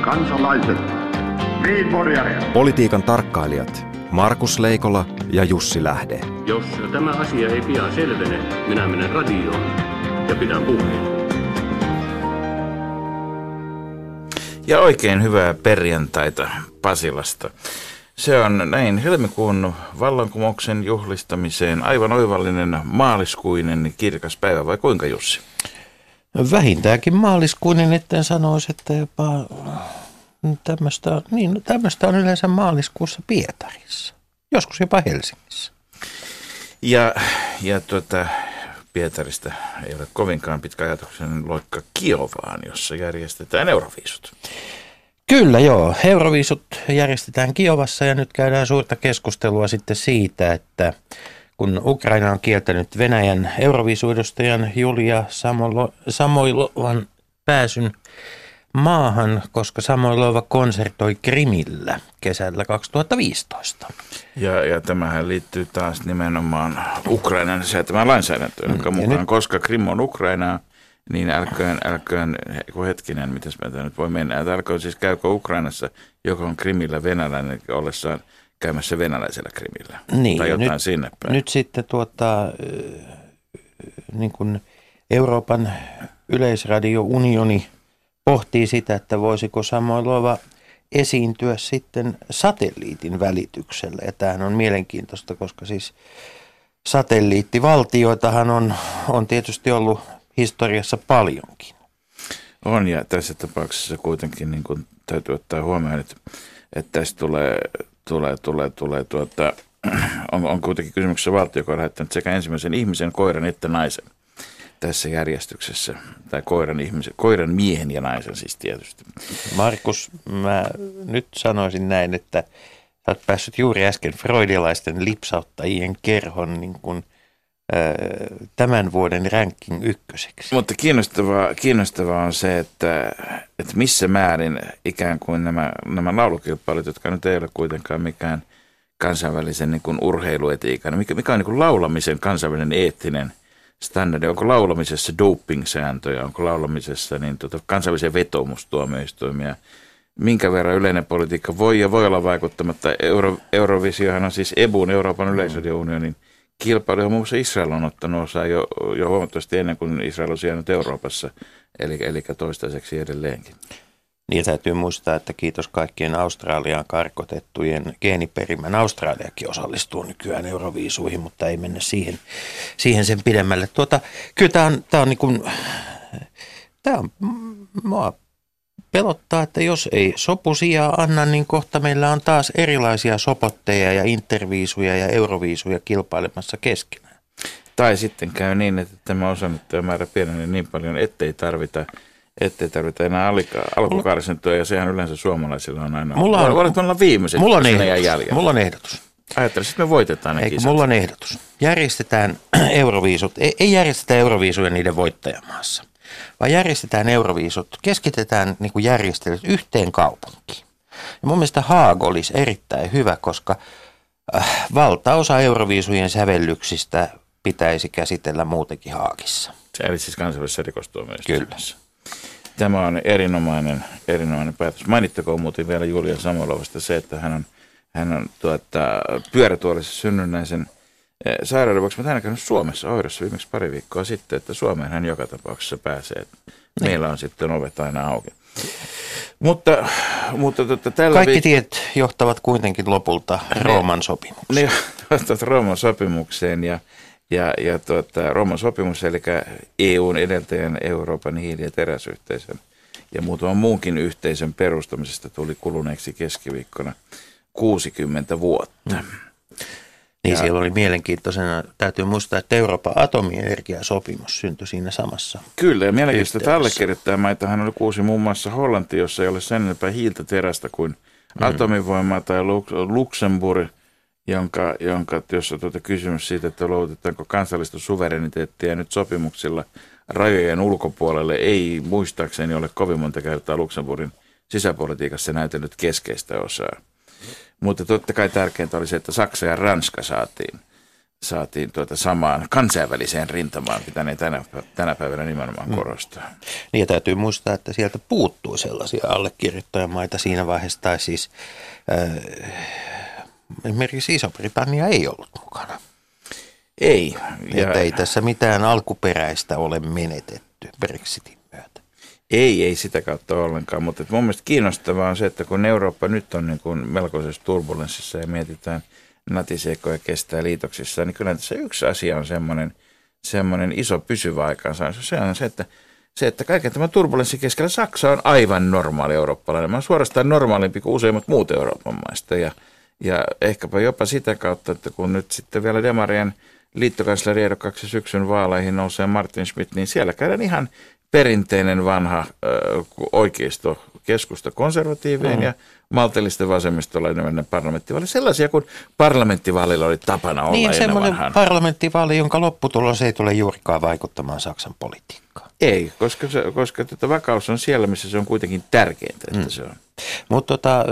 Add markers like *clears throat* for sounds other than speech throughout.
kansalaiset, Politiikan tarkkailijat Markus Leikola ja Jussi Lähde. Jos tämä asia ei pian selvene, minä menen radioon ja pidän puheen. Ja oikein hyvää perjantaita Pasilasta. Se on näin helmikuun vallankumouksen juhlistamiseen aivan oivallinen maaliskuinen kirkas päivä, vai kuinka Jussi? Vähintäänkin maaliskuinen, etten sanoisi, että jopa tämmöistä, niin, tämmöistä on yleensä maaliskuussa Pietarissa, joskus jopa Helsingissä. Ja, ja tuota, Pietarista ei ole kovinkaan pitkä ajatuksen loikka Kiovaan, jossa järjestetään Euroviisut. Kyllä joo, Euroviisut järjestetään Kiovassa ja nyt käydään suurta keskustelua sitten siitä, että kun Ukraina on kieltänyt Venäjän Euroviisuedustajan Julia Samoilovan pääsyn maahan, koska Samoilova konsertoi Krimillä kesällä 2015. Ja, ja tämähän liittyy taas nimenomaan Ukrainan säätämään lainsäädäntöön, jonka mm, mukaan, nyt... koska Krim on Ukrainaa, niin älköön, älköön kun hetkinen, miten mä nyt voi mennä, että älköön siis käykö Ukrainassa, joka on Krimillä venäläinen ollessaan käymässä venäläisellä Krimillä. Niin, tai jotain nyt, sinne päin. Nyt sitten tuota, niin kuin Euroopan yleisradio-unioni pohtii sitä, että voisiko Samoilova esiintyä sitten satelliitin välityksellä. Ja tämähän on mielenkiintoista, koska siis satelliittivaltioitahan on, on tietysti ollut historiassa paljonkin. On ja tässä tapauksessa kuitenkin niin kuin täytyy ottaa huomioon, että, että tässä tulee, tulee, tulee, tulee tuota, *clears throat* on, on kuitenkin kysymyksessä valtio, joka on lähettänyt sekä ensimmäisen ihmisen, koiran että naisen tässä järjestyksessä, tai koiran, ihmisen, koiran miehen ja naisen siis tietysti. Markus, mä nyt sanoisin näin, että olet päässyt juuri äsken freudilaisten lipsauttajien kerhon niin kuin, tämän vuoden ranking ykköseksi. Mutta kiinnostavaa, kiinnostavaa on se, että, että missä määrin ikään kuin nämä, nämä laulukilpailut, jotka nyt ei ole kuitenkaan mikään kansainvälisen niin kuin urheiluetiikan, mikä, mikä on niin kuin laulamisen kansainvälinen eettinen standardi, onko laulamisessa doping-sääntöjä, onko laulamisessa niin tota, kansainvälisiä vetoomustuomioistuimia, minkä verran yleinen politiikka voi ja voi olla vaikuttamatta. Euro, Eurovisiohan on siis EBUn, Euroopan yleisradiounionin kilpailu, johon muun muassa Israel on ottanut osaa jo, jo huomattavasti ennen kuin Israel on sijainnut Euroopassa, eli, eli toistaiseksi edelleenkin. Niin täytyy muistaa, että kiitos kaikkien Australiaan karkotettujen geeniperimän Australiakin osallistuu nykyään euroviisuihin, mutta ei mennä siihen, siihen sen pidemmälle. Tuota, kyllä tämä on, tämä on niin kuin, tämä on, mua pelottaa, että jos ei sopusia anna, niin kohta meillä on taas erilaisia sopotteja ja interviisuja ja euroviisuja kilpailemassa keskenään. Tai sitten käy niin, että tämä osannettajamäärä pienenee niin paljon, ettei tarvita – ettei tarvita enää alkukarsintoja, ja sehän yleensä suomalaisilla on aina. Mulla on, Voit olla viimeiset, mulla on ehdotus. Mulla on ehdotus. Ajattelin, että me voitetaan ne Eikö, kisat. mulla on ehdotus. Järjestetään *clears throat* euroviisut, ei, ei järjestetä euroviisuja niiden voittajamaassa, vaan järjestetään euroviisut, keskitetään niin kuin järjestelyt yhteen kaupunkiin. Ja mun mielestä Haag olisi erittäin hyvä, koska äh, valtaosa euroviisujen sävellyksistä pitäisi käsitellä muutenkin Haagissa. Se eli siis kansainvälisessä rikostuomioistuimessa. Kyllä. Tämä on erinomainen, erinomainen päätös. Mainittakoon muuten vielä Julia Samolovasta se, että hän on, hän on tuota, pyörätuolissa synnynnäisen sairauden vuoksi. Mä käynyt Suomessa hoidossa viimeksi pari viikkoa sitten, että Suomeen hän joka tapauksessa pääsee. Niin. Meillä on sitten ovet aina auki. Mutta, mutta tuota, tällä Kaikki viik- tiet johtavat kuitenkin lopulta Rooman sopimukseen. Ne johtavat Rooman sopimukseen ja ja, ja tuota, Rooman sopimus, eli EUn edeltäjän Euroopan hiili- ja teräsyhteisön ja muutaman muunkin yhteisön perustamisesta tuli kuluneeksi keskiviikkona 60 vuotta. Mm. Niin ja, siellä oli mielenkiintoisena, täytyy muistaa, että Euroopan atomienergiasopimus syntyi siinä samassa Kyllä, ja mielenkiintoista, että allekirjoittajamaitahan oli kuusi muun muassa Hollanti, jossa ei ole sen enempää hiiltä terästä kuin mm. atomivoimaa tai Luxemburg – jonka, jonka jossa tuota kysymys siitä, että luovutetaanko kansallista suvereniteettia nyt sopimuksilla rajojen ulkopuolelle, ei muistaakseni ole kovin monta kertaa Luxemburgin sisäpolitiikassa näytellyt keskeistä osaa. Mutta totta kai tärkeintä oli se, että Saksa ja Ranska saatiin, saatiin tuota samaan kansainväliseen rintamaan, mitä ne tänä, tänä päivänä nimenomaan mm. korostaa. Niin ja täytyy muistaa, että sieltä puuttuu sellaisia allekirjoittajamaita siinä vaiheessa, tai siis äh, esimerkiksi Iso-Britannia ei ollut mukana. Ei. Ja... Että ei tässä mitään alkuperäistä ole menetetty Brexitin. Ei, ei sitä kautta ollenkaan, mutta mun mielestä kiinnostavaa on se, että kun Eurooppa nyt on niin kuin melkoisessa turbulenssissa ja mietitään natisekoja kestää liitoksissa, niin kyllä tässä yksi asia on semmoinen, semmoinen iso pysyvä aikaansaannos. Se on se, että se, että kaiken tämän turbulenssin keskellä Saksa on aivan normaali eurooppalainen. Mä on suorastaan normaalimpi kuin useimmat muut Euroopan maista. Ja, ja ehkäpä jopa sitä kautta, että kun nyt sitten vielä Demarien – liittokansleri ehdokkaaksi syksyn vaaleihin nousee Martin Schmidt, niin siellä käydään ihan perinteinen vanha oikeisto keskusta konservatiivien mm. ja maltillisten vasemmistolainen parlamenttivaali. Sellaisia kuin parlamenttivaalilla oli tapana olla Niin, semmoinen vanhan. parlamenttivaali, jonka lopputulos ei tule juurikaan vaikuttamaan Saksan politiikkaan. Ei, koska, se, koska tätä vakaus on siellä, missä se on kuitenkin tärkeintä, että mm. se on. Mutta tota,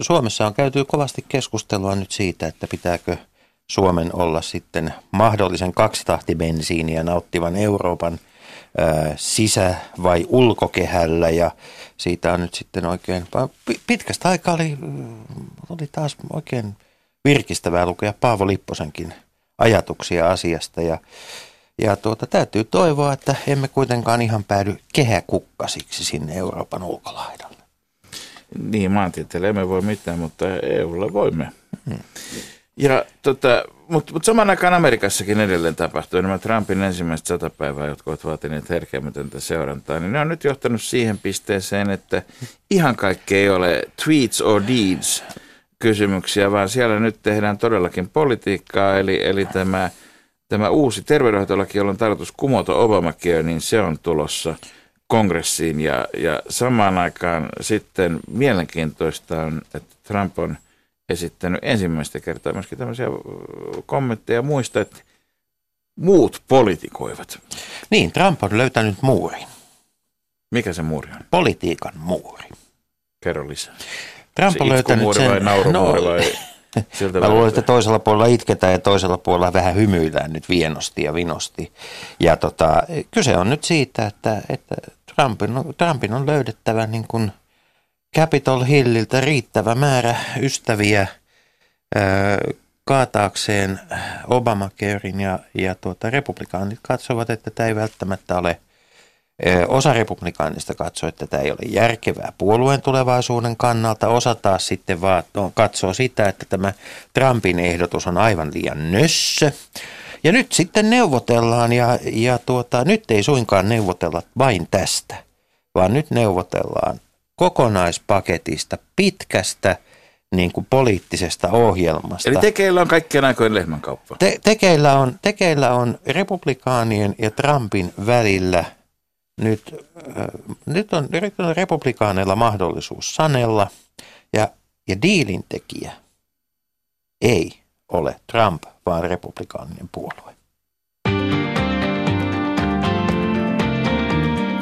Suomessa on käyty kovasti keskustelua nyt siitä, että pitääkö – Suomen olla sitten mahdollisen kaksitahtibensiiniä nauttivan Euroopan sisä- vai ulkokehällä ja siitä on nyt sitten oikein, pitkästä aikaa oli, oli taas oikein virkistävää lukea Paavo Lipposenkin ajatuksia asiasta ja, ja tuota, täytyy toivoa, että emme kuitenkaan ihan päädy kehäkukkasiksi sinne Euroopan ulkolaidalle. Niin, maantieteelle emme voi mitään, mutta EUlle voimme. Hmm. Ja tota, mutta mut saman aikaan Amerikassakin edelleen tapahtuu. Nämä Trumpin ensimmäiset sata päivää, jotka ovat vaatineet herkeämätöntä seurantaa, niin ne on nyt johtanut siihen pisteeseen, että ihan kaikki ei ole tweets or deeds kysymyksiä, vaan siellä nyt tehdään todellakin politiikkaa, eli, eli tämä, tämä uusi terveydenhoitolaki, jolla on tarkoitus kumota Obamacare, niin se on tulossa kongressiin ja, ja samaan aikaan sitten mielenkiintoista on, että Trump on – esittänyt ensimmäistä kertaa myöskin tämmöisiä kommentteja muista, että muut politikoivat. Niin, Trump on löytänyt muurin. Mikä se muuri on? Politiikan muuri. Kerro lisää. Trump on löytänyt sen... vai naurumuuri no, vai... *laughs* Mä luulen, että toisella puolella itketään ja toisella puolella vähän hymyillään nyt vienosti ja vinosti. Ja tota, kyse on nyt siitä, että, että Trumpin, Trumpin on löydettävä niin kuin – Capitol Hilliltä riittävä määrä ystäviä kaataakseen Obamacarein ja, ja tuota, republikaanit katsovat, että tämä ei välttämättä ole, osa republikaanista katsoo, että tämä ei ole järkevää puolueen tulevaisuuden kannalta, osa taas sitten vaan katsoo sitä, että tämä Trumpin ehdotus on aivan liian nössö. Ja nyt sitten neuvotellaan ja, ja tuota, nyt ei suinkaan neuvotella vain tästä, vaan nyt neuvotellaan kokonaispaketista, pitkästä niin kuin poliittisesta ohjelmasta. Eli tekeillä on kaikkien aikojen lehmänkauppa. Te, tekeillä, on, tekeillä on republikaanien ja Trumpin välillä nyt, äh, nyt, on, nyt on republikaaneilla mahdollisuus sanella ja, ja diilin tekijä ei ole Trump, vaan republikaaninen puolue.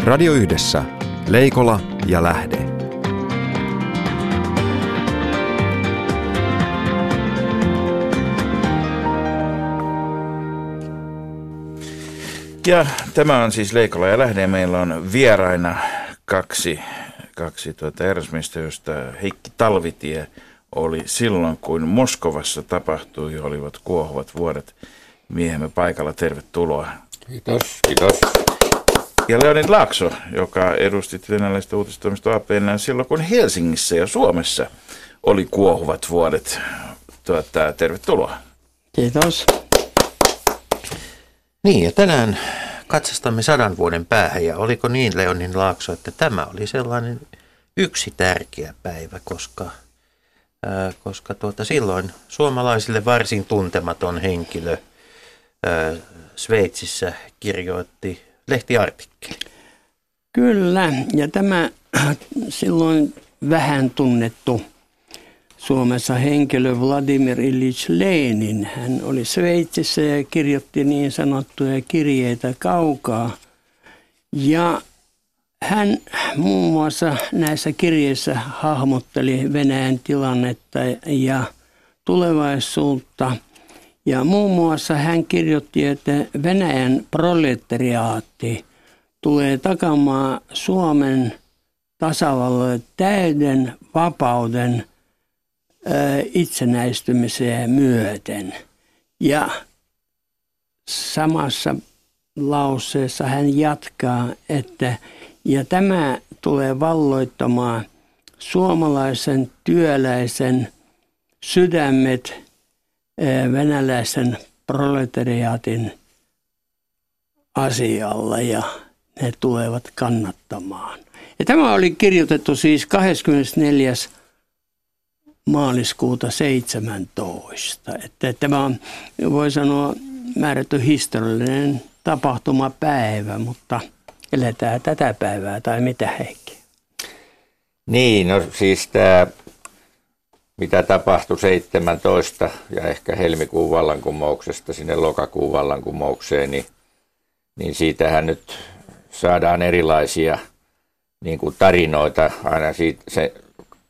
Radio Yhdessä Leikola ja Lähde. Ja tämä on siis Leikola ja Lähde. Meillä on vieraina kaksi, kaksi tuota eräsmistä, josta Heikki Talvitie oli silloin, kun Moskovassa tapahtui, olivat kuohuvat vuodet miehemme paikalla. Tervetuloa. Kiitos, kiitos ja Leonid Laakso, joka edusti venäläistä uutistoimistoa APN silloin, kun Helsingissä ja Suomessa oli kuohuvat vuodet. Tuota, tervetuloa. Kiitos. Niin, ja tänään katsastamme sadan vuoden päähän, ja oliko niin Leonin Laakso, että tämä oli sellainen yksi tärkeä päivä, koska, ää, koska tuota, silloin suomalaisille varsin tuntematon henkilö ää, Sveitsissä kirjoitti lehtiartikkeli. Kyllä, ja tämä silloin vähän tunnettu Suomessa henkilö Vladimir Ilyich Lenin. Hän oli Sveitsissä ja kirjoitti niin sanottuja kirjeitä kaukaa. Ja hän muun muassa näissä kirjeissä hahmotteli Venäjän tilannetta ja tulevaisuutta. Ja muun muassa hän kirjoitti, että Venäjän proletariaatti tulee takamaan Suomen tasavallalle täyden vapauden itsenäistymiseen myöten. Ja samassa lauseessa hän jatkaa, että ja tämä tulee valloittamaan suomalaisen työläisen sydämet venäläisen proletariaatin asialla ja ne tulevat kannattamaan. Ja tämä oli kirjoitettu siis 24. maaliskuuta 17. Että tämä on, voi sanoa, määrätty historiallinen tapahtumapäivä, mutta eletään tätä päivää tai mitä Heikki? Niin, no siis tämä, mitä tapahtui 17 ja ehkä helmikuun vallankumouksesta sinne lokakuun vallankumoukseen, niin, niin siitähän nyt saadaan erilaisia niin kuin tarinoita aina siitä, se,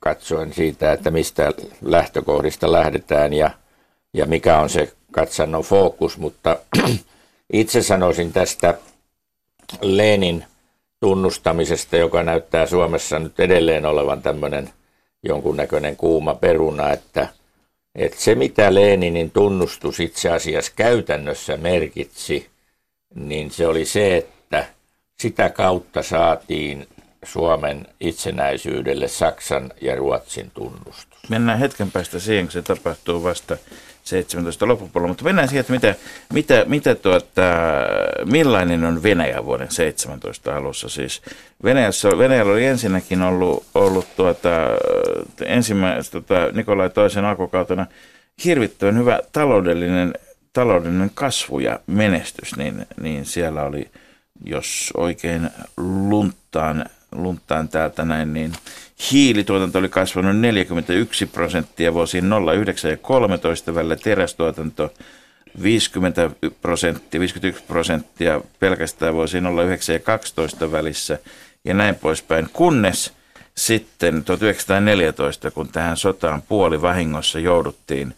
katsoen siitä, että mistä lähtökohdista lähdetään ja, ja mikä on se katsannon fokus, mutta *clears throat* itse sanoisin tästä Lenin tunnustamisesta, joka näyttää Suomessa nyt edelleen olevan tämmöinen jonkunnäköinen kuuma peruna, että, että se mitä Leninin tunnustus itse asiassa käytännössä merkitsi, niin se oli se, että sitä kautta saatiin Suomen itsenäisyydelle Saksan ja Ruotsin tunnustus. Mennään hetken päästä siihen, kun se tapahtuu vasta 17 loppupuolella, mutta mennään siihen, että mitä, mitä, mitä tuota, millainen on Venäjä vuoden 17 alussa. Siis Venäjässä, Venäjällä oli ensinnäkin ollut, ollut tuota, ensimmäistä tuota, Nikolai toisen alkukautena hirvittävän hyvä taloudellinen, taloudellinen kasvu ja menestys, niin, niin siellä oli, jos oikein lunttaan lunttaan täältä näin, niin hiilituotanto oli kasvanut 41 prosenttia vuosiin 09 ja 13 välillä, terästuotanto 50 prosenttia, 51 prosenttia pelkästään vuosiin 09 ja 12 välissä ja näin poispäin, kunnes sitten 1914, kun tähän sotaan puoli vahingossa jouduttiin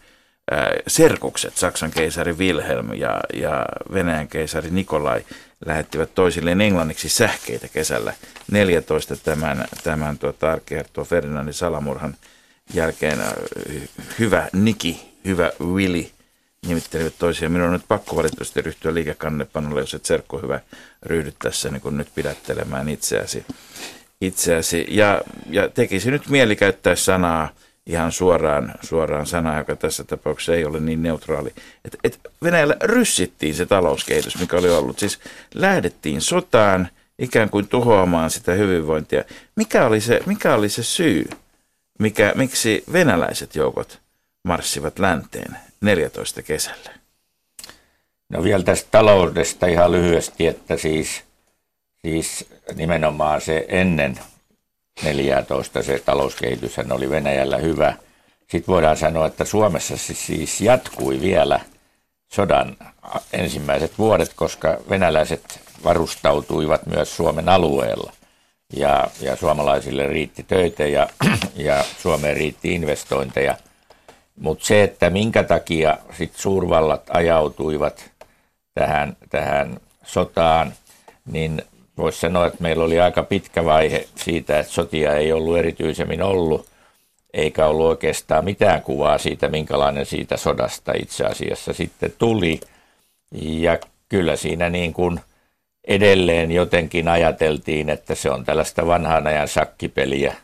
serkukset, Saksan keisari Wilhelm ja, ja Venäjän keisari Nikolai lähettivät toisilleen englanniksi sähkeitä kesällä 14 tämän, tämän tuota, arkiherttua Ferdinandin salamurhan jälkeen. Äh, hyvä Niki, hyvä Willi nimittelivät toisiaan. Minun on nyt pakko valitettavasti ryhtyä liikekannepanolle, jos et serkku hyvä ryhdy tässä niin kun nyt pidättelemään itseäsi. itseäsi. Ja, ja tekisi nyt mieli käyttää sanaa – ihan suoraan, suoraan sana, joka tässä tapauksessa ei ole niin neutraali. Et, et Venäjällä ryssittiin se talouskehitys, mikä oli ollut. Siis lähdettiin sotaan ikään kuin tuhoamaan sitä hyvinvointia. Mikä oli se, mikä oli se syy, mikä, miksi venäläiset joukot marssivat länteen 14 kesällä? No vielä tästä taloudesta ihan lyhyesti, että siis, siis nimenomaan se ennen 14 se talouskehityshän oli Venäjällä hyvä. Sitten voidaan sanoa, että Suomessa siis jatkui vielä sodan ensimmäiset vuodet, koska venäläiset varustautuivat myös Suomen alueella. Ja, ja suomalaisille riitti töitä ja, ja Suomeen riitti investointeja. Mutta se, että minkä takia sit suurvallat ajautuivat tähän, tähän sotaan, niin voisi sanoa, että meillä oli aika pitkä vaihe siitä, että sotia ei ollut erityisemmin ollut, eikä ollut oikeastaan mitään kuvaa siitä, minkälainen siitä sodasta itse asiassa sitten tuli. Ja kyllä siinä niin kuin edelleen jotenkin ajateltiin, että se on tällaista vanhan ajan sakkipeliä,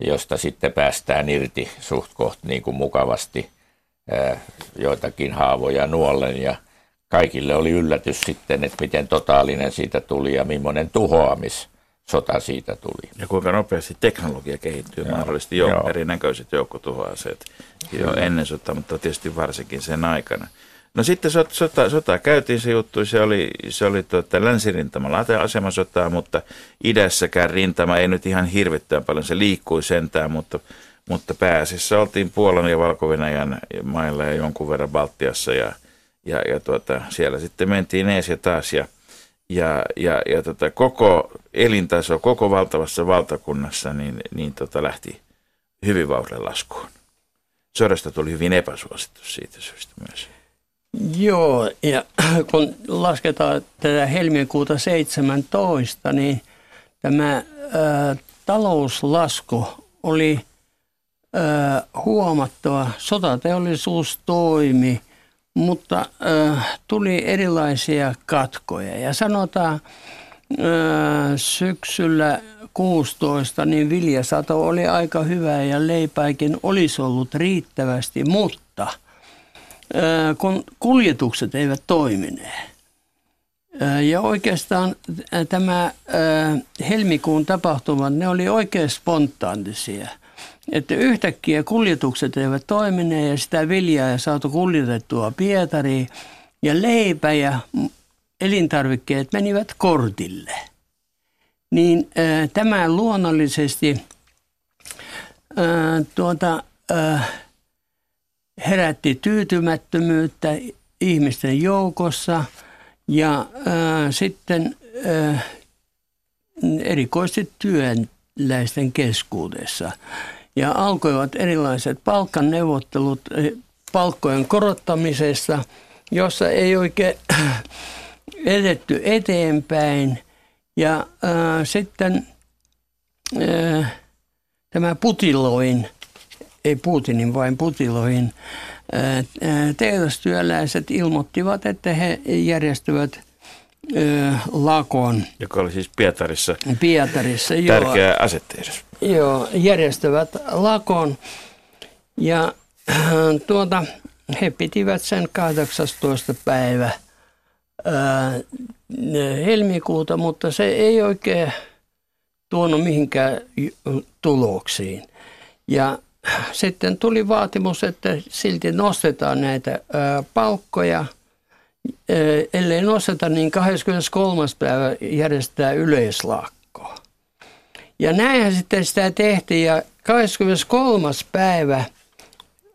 josta sitten päästään irti suht koht niin kuin mukavasti joitakin haavoja nuollen ja kaikille oli yllätys sitten, että miten totaalinen siitä tuli ja millainen tuhoamis sota siitä tuli. Ja kuinka nopeasti teknologia kehittyy, joo, mahdollisesti jo joo. erinäköiset joukkotuhoaseet jo ennen sotaa, mutta tietysti varsinkin sen aikana. No sitten sota, sota, sota käytiin se juttu, se oli, se oli tuota, länsirintamalla asemasotaa, mutta idässäkään rintama ei nyt ihan hirvittävän paljon, se liikkui sentään, mutta, mutta pääasiassa oltiin Puolan ja valko mailla ja jonkun verran Baltiassa ja, ja, ja tuota, siellä sitten mentiin ees ja taas ja, ja, ja, ja tota, koko elintaso, koko valtavassa valtakunnassa niin, niin tota, lähti hyvin vauhdilla laskuun. Sodasta tuli hyvin epäsuosittu siitä syystä myös. Joo, ja *clears throat* kun lasketaan tätä helmikuuta 17, niin tämä ä, talouslasku oli ä, huomattava. Sotateollisuus toimi, mutta ä, tuli erilaisia katkoja. Ja sanotaan ä, syksyllä 16, niin viljasato oli aika hyvä ja leipääkin olisi ollut riittävästi, mutta – kun kuljetukset eivät toimineet. Ja oikeastaan tämä helmikuun tapahtumat, ne oli oikein spontaanisia. Että yhtäkkiä kuljetukset eivät toimineet ja sitä viljaa ei saatu kuljetettua Pietariin. Ja leipä ja elintarvikkeet menivät kortille. Niin tämä luonnollisesti tuota, herätti tyytymättömyyttä ihmisten joukossa ja äh, sitten äh, erikoisesti työläisten keskuudessa. Ja alkoivat erilaiset palkkaneuvottelut palkkojen korottamisesta, jossa ei oikein *clears throat* edetty eteenpäin. Ja äh, sitten äh, tämä Putiloin ei Putinin, vain Putiloihin. Tehdastyöläiset ilmoittivat, että he järjestävät lakon. Joka oli siis Pietarissa. Pietarissa, joo. Tärkeä asetteidus. Joo, järjestävät lakon. Ja tuota, he pitivät sen 18. päivä ää, helmikuuta, mutta se ei oikein tuonut mihinkään tuloksiin. Ja sitten tuli vaatimus, että silti nostetaan näitä palkkoja. Ellei nosteta, niin 23. päivä järjestää yleislakko. Ja näinhän sitten sitä tehtiin ja 23. päivä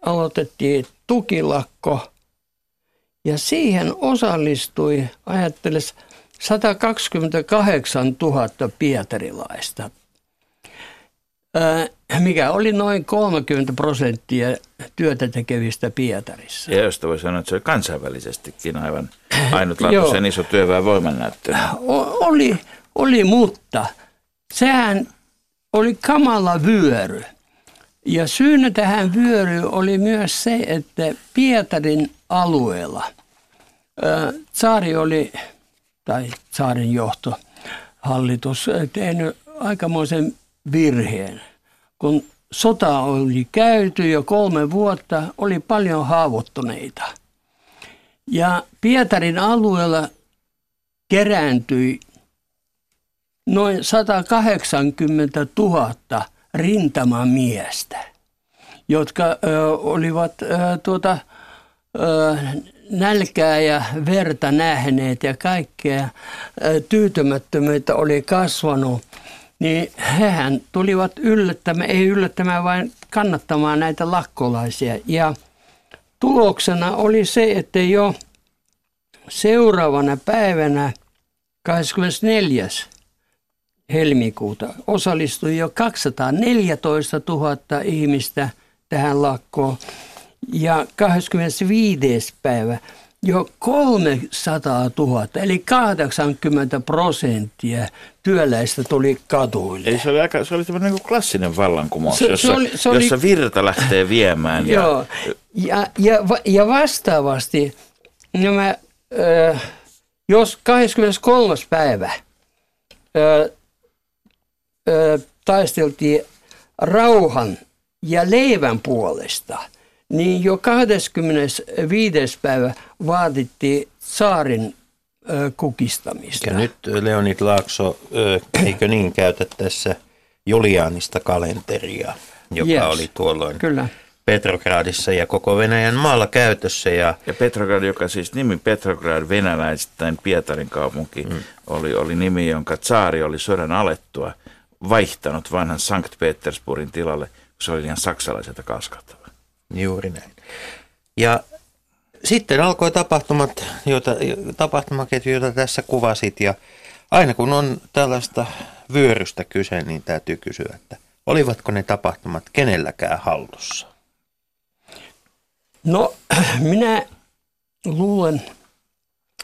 aloitettiin tukilakko ja siihen osallistui, ajatteles, 128 000 pietarilaista mikä oli noin 30 prosenttia työtä tekevistä Pietarissa. Ja josta voi sanoa, että se oli kansainvälisestikin aivan ainutlaatuisen iso työväenvoimannäyttö. Oli, oli, mutta sehän oli kamala vyöry. Ja syynä tähän vyöryyn oli myös se, että Pietarin alueella Saari oli, tai Saarin johto, hallitus, tehnyt aikamoisen virheen. Kun sota oli käyty jo kolme vuotta, oli paljon haavoittuneita. Ja Pietarin alueella kerääntyi noin 180 000 rintamamiestä, jotka ö, olivat ö, tuota, ö, nälkää ja verta nähneet ja kaikkea tyytymättömyyttä oli kasvanut niin hehän tulivat yllättämään, ei yllättämään, vaan kannattamaan näitä lakkolaisia. Ja tuloksena oli se, että jo seuraavana päivänä 24. helmikuuta osallistui jo 214 000 ihmistä tähän lakkoon. Ja 25. päivä jo 300 000, eli 80 prosenttia työläistä tuli katuille. Eli se oli, aika, se oli tämmöinen niin klassinen vallankumous, se, jossa, se oli, se oli, jossa virta lähtee viemään. ja, joo, ja, ja, ja vastaavasti nämä, äh, jos 23. päivä äh, taisteltiin rauhan ja leivän puolesta – niin jo 25. päivä vaadittiin saarin kukistamista. Ja nyt Leonid Laakso, eikö niin käytä tässä Julianista kalenteria, joka yes, oli tuolloin kyllä. Petrogradissa ja koko Venäjän maalla käytössä. Ja, ja Petrograd, joka siis nimi Petrograd venäläisten Pietarin kaupunki, mm. oli, oli nimi, jonka tsaari oli sodan alettua vaihtanut vanhan Sankt Petersburgin tilalle, kun se oli ihan saksalaiselta kaskalta. Juuri näin. Ja sitten alkoi tapahtumat, joita, tapahtumaketju, jota tässä kuvasit. Ja aina kun on tällaista vyörystä kyse, niin täytyy kysyä, että olivatko ne tapahtumat kenelläkään hallussa? No *clears throat* minä luulen,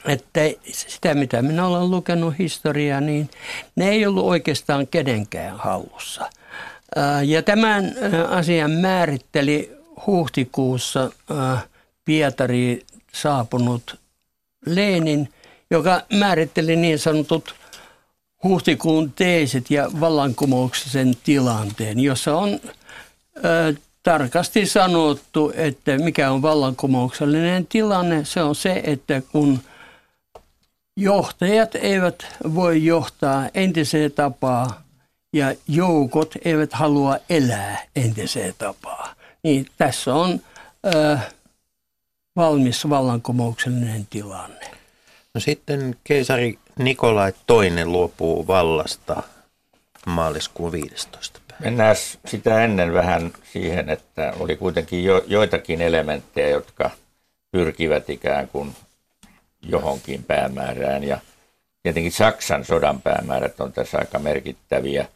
että sitä mitä minä olen lukenut historiaa, niin ne ei ollut oikeastaan kenenkään hallussa. Ja tämän asian määritteli huhtikuussa Pietari saapunut Lenin, joka määritteli niin sanotut huhtikuun teesit ja vallankumouksisen tilanteen, jossa on tarkasti sanottu, että mikä on vallankumouksellinen tilanne. Se on se, että kun johtajat eivät voi johtaa entiseen tapaa ja joukot eivät halua elää entiseen tapaa, niin tässä on ö, valmis vallankumouksellinen tilanne. No sitten keisari Nikolai II luopuu vallasta maaliskuun 15. päivä. Mennään sitä ennen vähän siihen, että oli kuitenkin jo, joitakin elementtejä, jotka pyrkivät ikään kuin johonkin päämäärään. Ja tietenkin Saksan sodan päämäärät on tässä aika merkittäviä.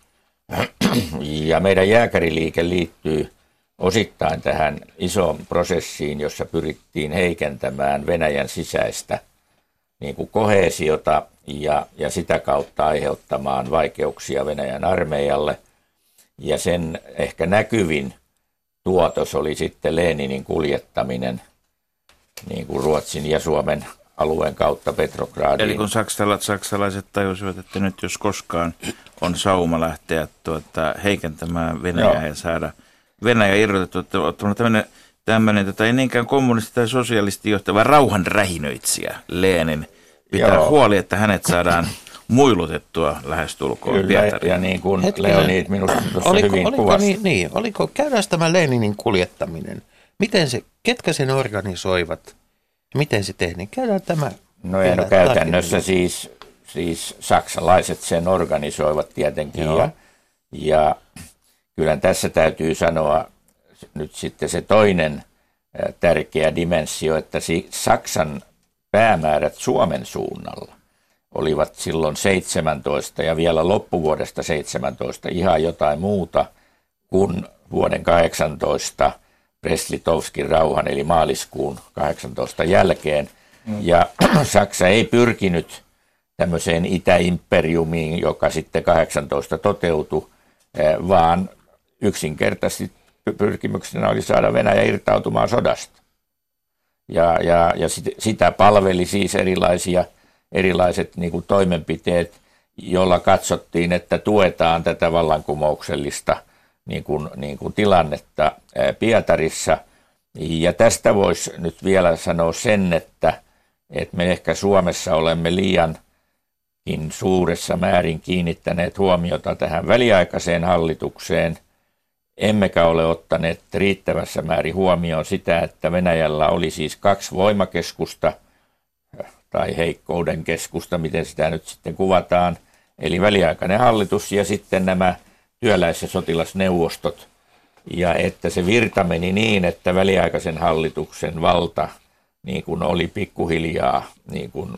Ja meidän jääkäriliike liittyy osittain tähän isoon prosessiin, jossa pyrittiin heikentämään Venäjän sisäistä niin kuin kohesiota ja, ja sitä kautta aiheuttamaan vaikeuksia Venäjän armeijalle. Ja sen ehkä näkyvin tuotos oli sitten Leninin kuljettaminen niin kuin Ruotsin ja Suomen alueen kautta Petrogradiin. Eli kun saksalaiset, saksalaiset tajusivat, että nyt jos koskaan on sauma lähteä tuota, heikentämään Venäjää Joo. ja saada Venäjä irrotettu, että on tämmöinen, tämmöinen tota, ei niinkään kommunisti tai sosialisti johtava rauhan rähinöitsijä Lenin – pitää Joo. huoli, että hänet saadaan muilutettua lähestulkoon Kyllä, ja niin kuin Hetkinen. Leonid minusta tuossa oliko, hyvin oliko, kuvasi. Niin, niin, oliko, käydään tämä Leninin kuljettaminen. Miten se, ketkä sen organisoivat? Miten se tehtiin? Käydään tämä. No, ja no käytännössä siis, siis saksalaiset sen organisoivat tietenkin. Ja, ja kyllä tässä täytyy sanoa nyt sitten se toinen tärkeä dimensio, että Saksan päämäärät Suomen suunnalla olivat silloin 17 ja vielä loppuvuodesta 17 ihan jotain muuta kuin vuoden 18 Preslitovskin rauhan eli maaliskuun 18 jälkeen. Mm. Ja *clears throat* Saksa ei pyrkinyt tämmöiseen itäimperiumiin, joka sitten 18 toteutui, eh, vaan yksinkertaisesti pyrkimyksenä oli saada Venäjä irtautumaan sodasta. Ja, ja, ja sit, sitä palveli siis erilaisia, erilaiset niin kuin toimenpiteet, jolla katsottiin, että tuetaan tätä vallankumouksellista niin kuin, niin kuin tilannetta Pietarissa. Ja tästä voisi nyt vielä sanoa sen, että, että me ehkä Suomessa olemme liiankin suuressa määrin kiinnittäneet huomiota tähän väliaikaiseen hallitukseen – emmekä ole ottaneet riittävässä määrin huomioon sitä, että Venäjällä oli siis kaksi voimakeskusta tai heikkouden keskusta, miten sitä nyt sitten kuvataan, eli väliaikainen hallitus ja sitten nämä työläis- ja sotilasneuvostot, ja että se virta meni niin, että väliaikaisen hallituksen valta niin kuin oli pikkuhiljaa niin kuin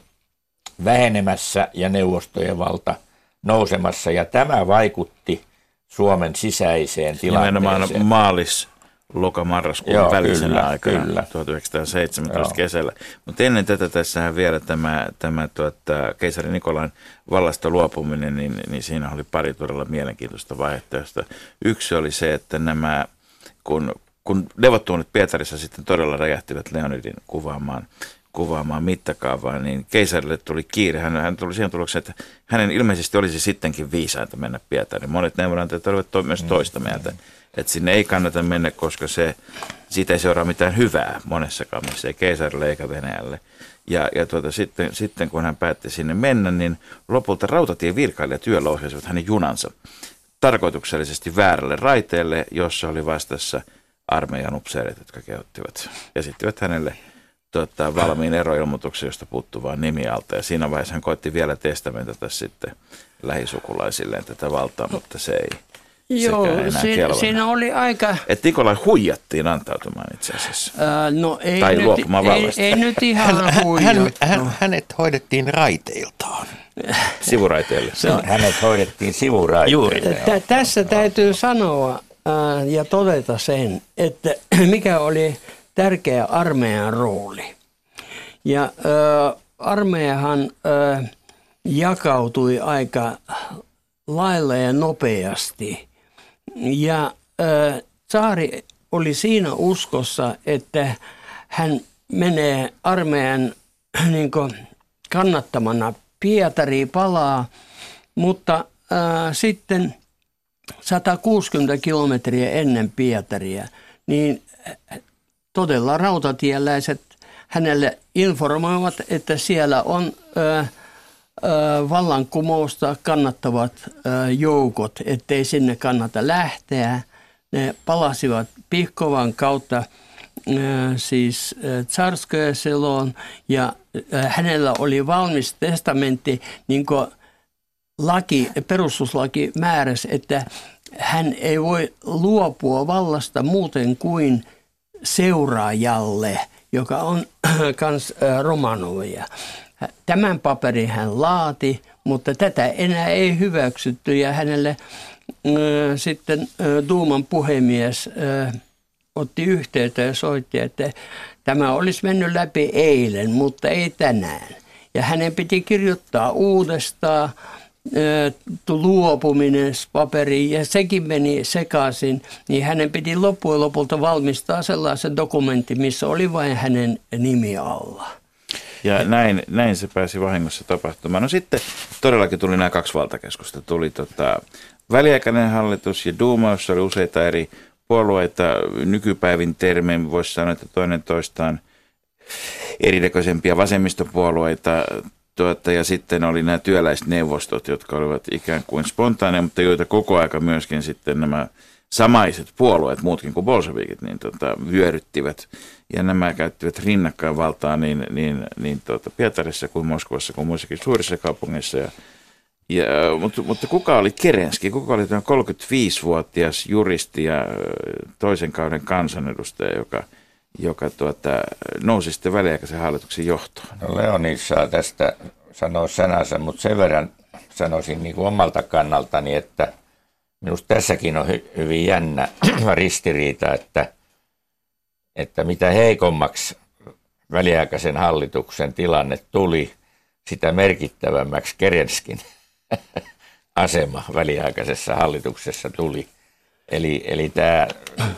vähenemässä ja neuvostojen valta nousemassa, ja tämä vaikutti – Suomen sisäiseen tilanteeseen. Nimenomaan maalis lokamarraskuun Joo, välisenä kyllä, aikana kyllä. 1917 Joo. kesällä. Mutta ennen tätä tässähän vielä tämä, tämä tuota, keisari Nikolain vallasta luopuminen, niin, niin siinä oli pari todella mielenkiintoista vaihtoehtoa. Yksi oli se, että nämä, kun, kun neuvottelut Pietarissa sitten todella räjähtivät Leonidin kuvaamaan kuvaamaan mittakaavaa, niin keisarille tuli kiire. Hän, hän tuli siihen tulokseen, että hänen ilmeisesti olisi sittenkin viisainta mennä Pietariin. Monet neuvonantajat olivat to, myös toista mm. mieltä, että sinne ei kannata mennä, koska se, siitä ei seuraa mitään hyvää monessakaan missä, ei keisarille eikä Venäjälle. Ja, ja tuota, sitten, sitten kun hän päätti sinne mennä, niin lopulta rautatievirkailijat työllä ohjasivat hänen junansa tarkoituksellisesti väärälle raiteelle, jossa oli vastassa armeijan upseerit, jotka kehottivat, esittivät hänelle – tota, valmiin eroilmoituksen, josta puuttuu vain nimi alta. Ja siinä vaiheessa hän koitti vielä testamentata sitten lähisukulaisilleen tätä valtaa, mutta se ei Joo, siinä, siinä oli aika... Että Nikolai huijattiin antautumaan itse asiassa. Ää, no ei tai nyt, luopumaan ei, ei nyt ihan hän, hän, hän, hänet hoidettiin raiteiltaan. Sivuraiteille. No, hänet hoidettiin sivuraiteille. Juuri. Tä, tässä täytyy sanoa ää, ja todeta sen, että *clears throat* mikä oli tärkeä armeijan rooli. Ja ö, armeijahan ö, jakautui aika lailla ja nopeasti. Ja ö, Saari oli siinä uskossa, että hän menee armeijan *clears throat* niin kannattamana Pietari palaa, mutta ää, sitten 160 kilometriä ennen Pietaria, niin todella rautatieläiset hänelle informoivat, että siellä on ää, vallankumousta kannattavat joukot, ettei sinne kannata lähteä. Ne palasivat Pihkovan kautta siis Tsarskojeseloon ja hänellä oli valmis testamentti, niin kuin laki, perustuslaki määräsi, että hän ei voi luopua vallasta muuten kuin seuraajalle, joka on *clears throat* kans Romanovia. Tämän paperin hän laati, mutta tätä enää ei hyväksytty ja hänelle sitten Duuman puhemies otti yhteyttä ja soitti, että tämä olisi mennyt läpi eilen, mutta ei tänään. Ja hänen piti kirjoittaa uudestaan luopuminen paperiin ja sekin meni sekaisin, niin hänen piti loppujen lopulta valmistaa sellaisen dokumentin, missä oli vain hänen nimi alla. Ja näin, näin se pääsi vahingossa tapahtumaan. No sitten todellakin tuli nämä kaksi valtakeskusta. Tuli tota, väliaikainen hallitus ja Duuma, jossa oli useita eri puolueita. Nykypäivin termein voisi sanoa, että toinen toistaan erinäköisempiä vasemmistopuolueita. Tuota, ja sitten oli nämä työläisneuvostot, jotka olivat ikään kuin spontaaneja, mutta joita koko aika myöskin sitten nämä samaiset puolueet, muutkin kuin bolshevikit, niin tota, vyöryttivät. Ja nämä käyttivät rinnakkain valtaa niin, niin, niin tuota, Pietarissa kuin Moskovassa kuin muissakin suurissa kaupungeissa. Ja, ja, mutta, mutta kuka oli Kerenski? Kuka oli tämä 35-vuotias juristi ja toisen kauden kansanedustaja, joka, joka tuota, nousi sitten väliaikaisen hallituksen johtoon? No Leonid saa tästä sanoa sanansa, mutta sen verran sanoisin niin kuin omalta kannaltani, että – Minusta tässäkin on hy- hyvin jännä *clears throat* ristiriita, että, että mitä heikommaksi väliaikaisen hallituksen tilanne tuli, sitä merkittävämmäksi Kerenskin *laughs* asema väliaikaisessa hallituksessa tuli. Eli, eli tämä,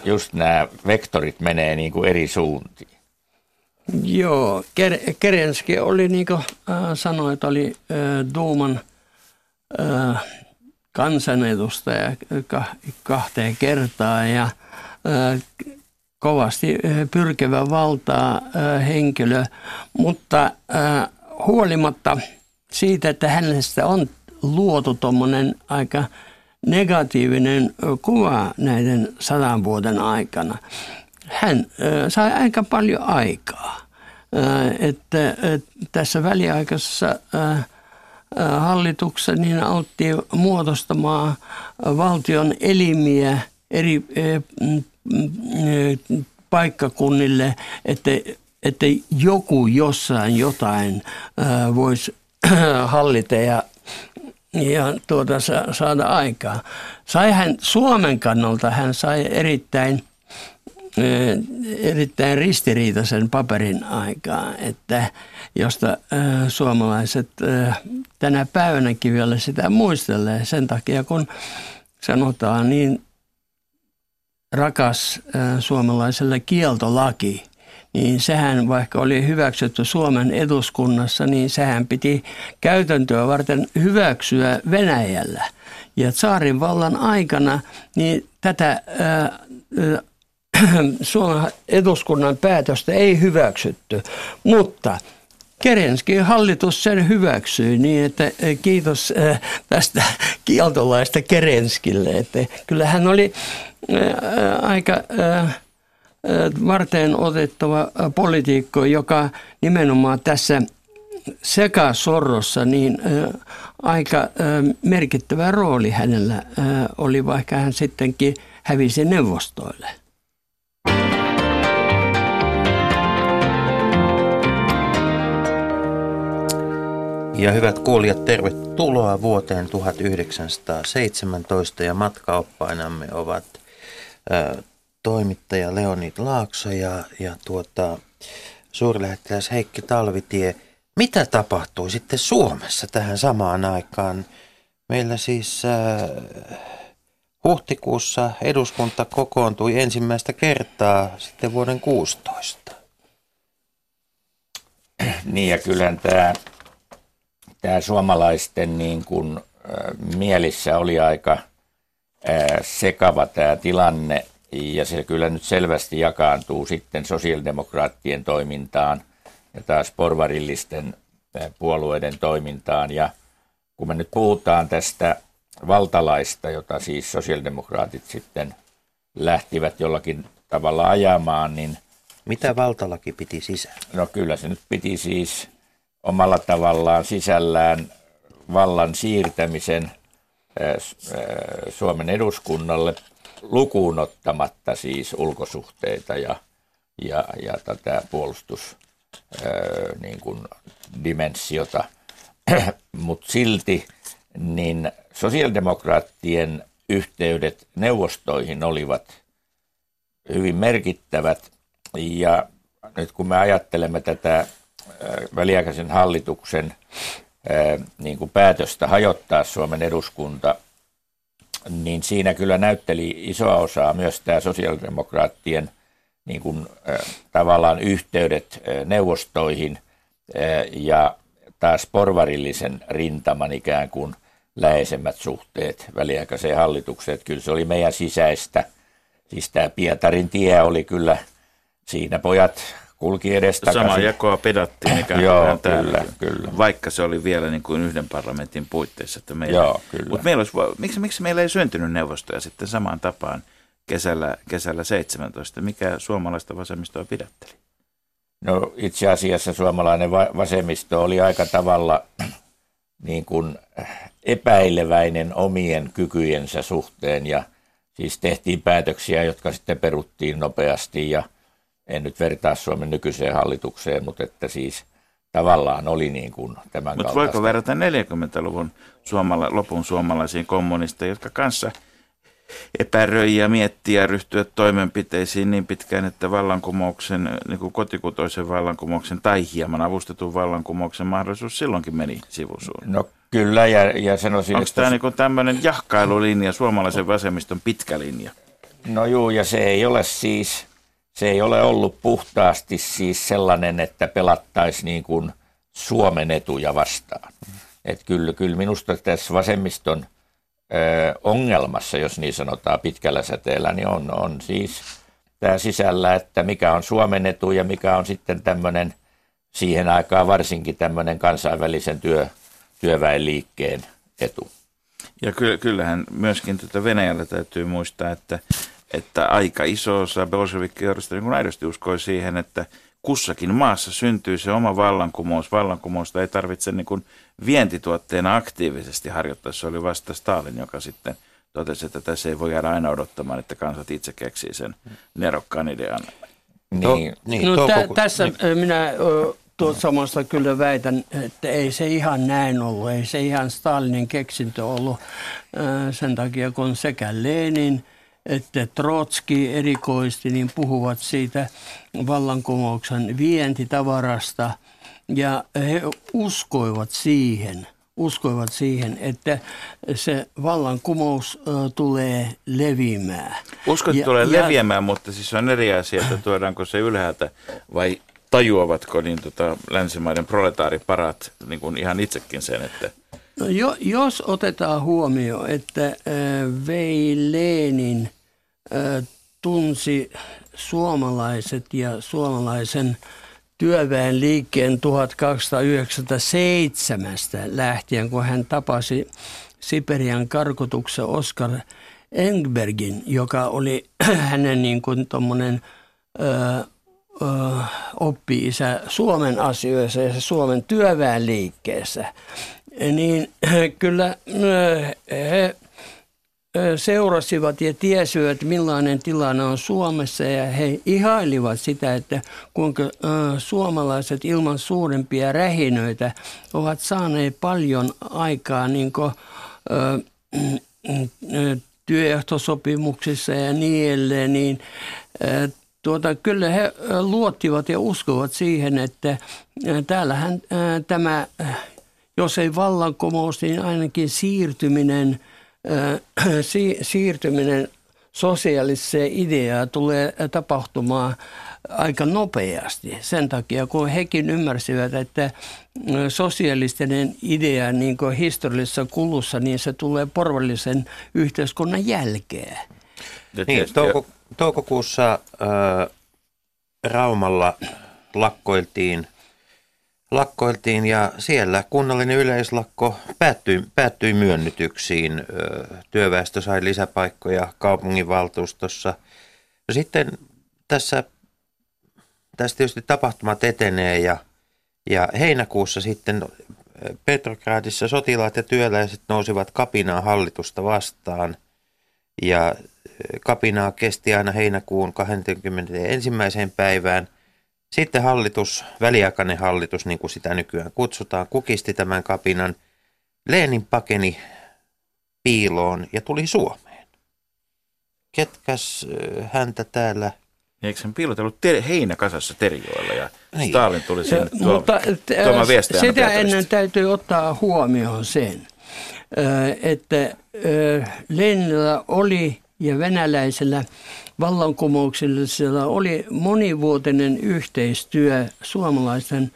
just nämä vektorit menee niin kuin eri suuntiin. Joo, Kerenski oli niin kuin äh, sanoit, oli äh, Duuman äh, kansanedustaja kahteen kertaan ja kovasti pyrkevä valtaa henkilö, mutta huolimatta siitä, että hänestä on luotu tuommoinen aika negatiivinen kuva näiden sadan vuoden aikana, hän sai aika paljon aikaa. Että tässä väliaikaisessa hallituksen niin autti muodostamaan valtion elimiä eri mm, mm, paikkakunnille, että, että joku jossain jotain voisi *clears throat* hallita ja, ja tuota, saada aikaa. Sai hän Suomen kannalta, hän sai erittäin – erittäin ristiriitaisen paperin aikaa, että josta suomalaiset tänä päivänäkin vielä sitä muistelee sen takia, kun sanotaan niin rakas suomalaiselle kieltolaki, niin sehän vaikka oli hyväksytty Suomen eduskunnassa, niin sehän piti käytäntöä varten hyväksyä Venäjällä. Ja saarin vallan aikana niin tätä *clears throat* Suomen eduskunnan päätöstä ei hyväksytty, mutta Kerenskin hallitus sen hyväksyi niin, että eh, kiitos eh, tästä *laughs* kieltolaista Kerenskille. Että kyllä hän oli eh, aika varten otettava poliitikko, joka nimenomaan tässä sekasorrossa niin aika merkittävä rooli hänellä oli, vaikka hän sittenkin hävisi neuvostoille. Ja hyvät kuulijat, tervetuloa vuoteen 1917 ja matkaoppainamme ovat ä, toimittaja Leonid Laakso ja, ja tuota, suurlähettiläs Heikki Talvitie. Mitä tapahtui sitten Suomessa tähän samaan aikaan? Meillä siis äh, huhtikuussa eduskunta kokoontui ensimmäistä kertaa sitten vuoden 16. Niin ja kyllähän tämä, tämä suomalaisten niin kuin, mielissä oli aika sekava tämä tilanne ja se kyllä nyt selvästi jakaantuu sitten sosiaalidemokraattien toimintaan ja taas porvarillisten puolueiden toimintaan ja kun me nyt puhutaan tästä valtalaista, jota siis sosiaalidemokraatit sitten lähtivät jollakin tavalla ajamaan, niin Mitä valtalaki piti sisään? No kyllä se nyt piti siis omalla tavallaan sisällään vallan siirtämisen Suomen eduskunnalle lukuun ottamatta siis ulkosuhteita ja, ja, ja tätä puolustus eh, niin. *clears throat* Mutta silti niin sosiaalidemokraattien yhteydet neuvostoihin olivat hyvin merkittävät. Ja nyt kun me ajattelemme tätä väliaikaisen hallituksen niin kuin päätöstä hajottaa Suomen eduskunta, niin siinä kyllä näytteli isoa osaa myös tämä sosiaalidemokraattien niin kuin, tavallaan yhteydet neuvostoihin ja taas porvarillisen rintaman ikään kuin läheisemmät suhteet väliaikaiseen hallitukseen. Että kyllä se oli meidän sisäistä. Siis tämä Pietarin tie oli kyllä, siinä pojat kulki edestä Samaa jakoa pedattiin ikään kuin Joo, kyllä, kyllä. Vaikka se oli vielä niin kuin yhden parlamentin puitteissa. Että meillä, Joo, kyllä. Mutta meillä olisi, miksi, miksi meillä ei syntynyt neuvostoja sitten samaan tapaan kesällä, kesällä 17? Mikä suomalaista vasemmistoa pidätteli? No itse asiassa suomalainen va- vasemmisto oli aika tavalla *clears throat* niin kuin epäileväinen omien kykyjensä suhteen ja siis tehtiin päätöksiä, jotka sitten peruttiin nopeasti ja en nyt vertaa Suomen nykyiseen hallitukseen, mutta että siis tavallaan oli niin kuin tämän Mutta voiko verrata 40-luvun suomala, lopun suomalaisiin kommunisteja, jotka kanssa epäröi ja miettiä ja ryhtyä toimenpiteisiin niin pitkään, että vallankumouksen, niin kuin kotikutoisen vallankumouksen tai hieman avustetun vallankumouksen mahdollisuus silloinkin meni sivusuun. No kyllä ja, ja sanoisin, Onko tämä niin tämmöinen jahkailulinja, suomalaisen vasemmiston pitkä linja? No juu, ja se ei ole siis, se ei ole ollut puhtaasti siis sellainen, että pelattaisiin niin kuin Suomen etuja vastaan. Et kyllä, kyllä minusta tässä vasemmiston ö, ongelmassa, jos niin sanotaan pitkällä säteellä, niin on, on siis tämä sisällä, että mikä on Suomen etu ja mikä on sitten tämmöinen siihen aikaan varsinkin tämmöinen kansainvälisen työ, työväenliikkeen etu. Ja ky- kyllähän myöskin tuota Venäjällä täytyy muistaa, että, että aika iso osa bolshevikkijohdosta niin aidosti uskoi siihen, että kussakin maassa syntyy se oma vallankumous. Vallankumousta ei tarvitse niin kuin vientituotteena aktiivisesti harjoittaa. Se oli vasta Stalin, joka sitten totesi, että tässä ei voi jäädä aina odottamaan, että kansat itse keksii sen nerokkaan idean. Niin, niin, No tä, tässä niin. minä ö, tuot samasta kyllä väitän, että ei se ihan näin ollut. Ei se ihan Stalinin keksintö ollut sen takia, kun sekä Lenin että Trotski erikoisesti niin puhuvat siitä vallankumouksen vientitavarasta ja he uskoivat siihen, uskoivat siihen, että se vallankumous tulee leviämään. Uskot, että Ja- tulee ja- leviämään, mutta siis on eri asia, että tuodaanko se ylhäältä vai tajuavatko niin tota, länsimaiden proletaariparat niin kuin ihan itsekin sen, että No jo, jos otetaan huomioon, että äh, Vei Lenin äh, tunsi suomalaiset ja suomalaisen työväen liikkeen 1297 lähtien, kun hän tapasi Siperian karkotuksen Oskar Engbergin, joka oli *clears throat* hänen niin kuin tommonen, ö, ö, oppi-isä Suomen asioissa ja Suomen työväenliikkeessä, niin kyllä ö, he seurasivat ja tiesivät, millainen tilanne on Suomessa ja he ihailivat sitä, että kuinka suomalaiset ilman suurempia rähinöitä ovat saaneet paljon aikaa niin kuin, työehtosopimuksissa ja niin edelleen, niin tuota, kyllä he luottivat ja uskovat siihen, että täällähän tämä, jos ei vallankumous, niin ainakin siirtyminen, *clears throat* siirtyminen sosiaaliseen ideaan tulee tapahtumaan aika nopeasti. Sen takia, kun hekin ymmärsivät, että sosialistinen idea niin kuin historiallisessa kulussa, niin se tulee porvallisen yhteiskunnan jälkeen. Niin, touko, toukokuussa äh, Raumalla lakkoiltiin, lakkoiltiin ja siellä kunnallinen yleislakko päättyi, päättyi myönnytyksiin. Työväestö sai lisäpaikkoja kaupunginvaltuustossa. Sitten tässä, tässä tietysti tapahtumat etenee ja, ja heinäkuussa sitten Petrogradissa sotilaat ja työläiset nousivat kapinaan hallitusta vastaan ja kapinaa kesti aina heinäkuun 21. päivään. Sitten hallitus, väliaikainen hallitus, niin kuin sitä nykyään kutsutaan, kukisti tämän kapinan. Lenin pakeni piiloon ja tuli Suomeen. Ketkäs häntä täällä Eikö hän piilotellut ter- heinäkasassa Terjoilla ja niin. Stalin tuli sinne tuo, Mutta tuomaan sitä ennen täytyy ottaa huomioon sen, että Lenillä oli ja venäläisellä vallankumouksellisella oli monivuotinen yhteistyö suomalaisten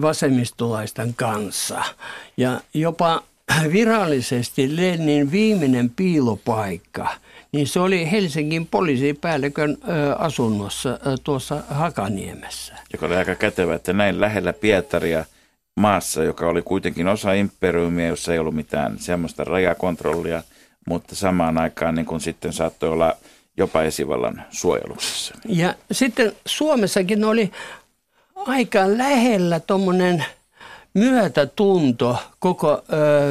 vasemmistolaisten kanssa. Ja jopa virallisesti Lenin viimeinen piilopaikka, niin se oli Helsingin poliisipäällikön asunnossa tuossa Hakaniemessä. Joka oli aika kätevä, että näin lähellä Pietaria maassa, joka oli kuitenkin osa imperiumia, jossa ei ollut mitään semmoista rajakontrollia – mutta samaan aikaan niin kuin sitten saattoi olla jopa esivallan suojeluksessa. Ja sitten Suomessakin oli aika lähellä tuommoinen myötätunto koko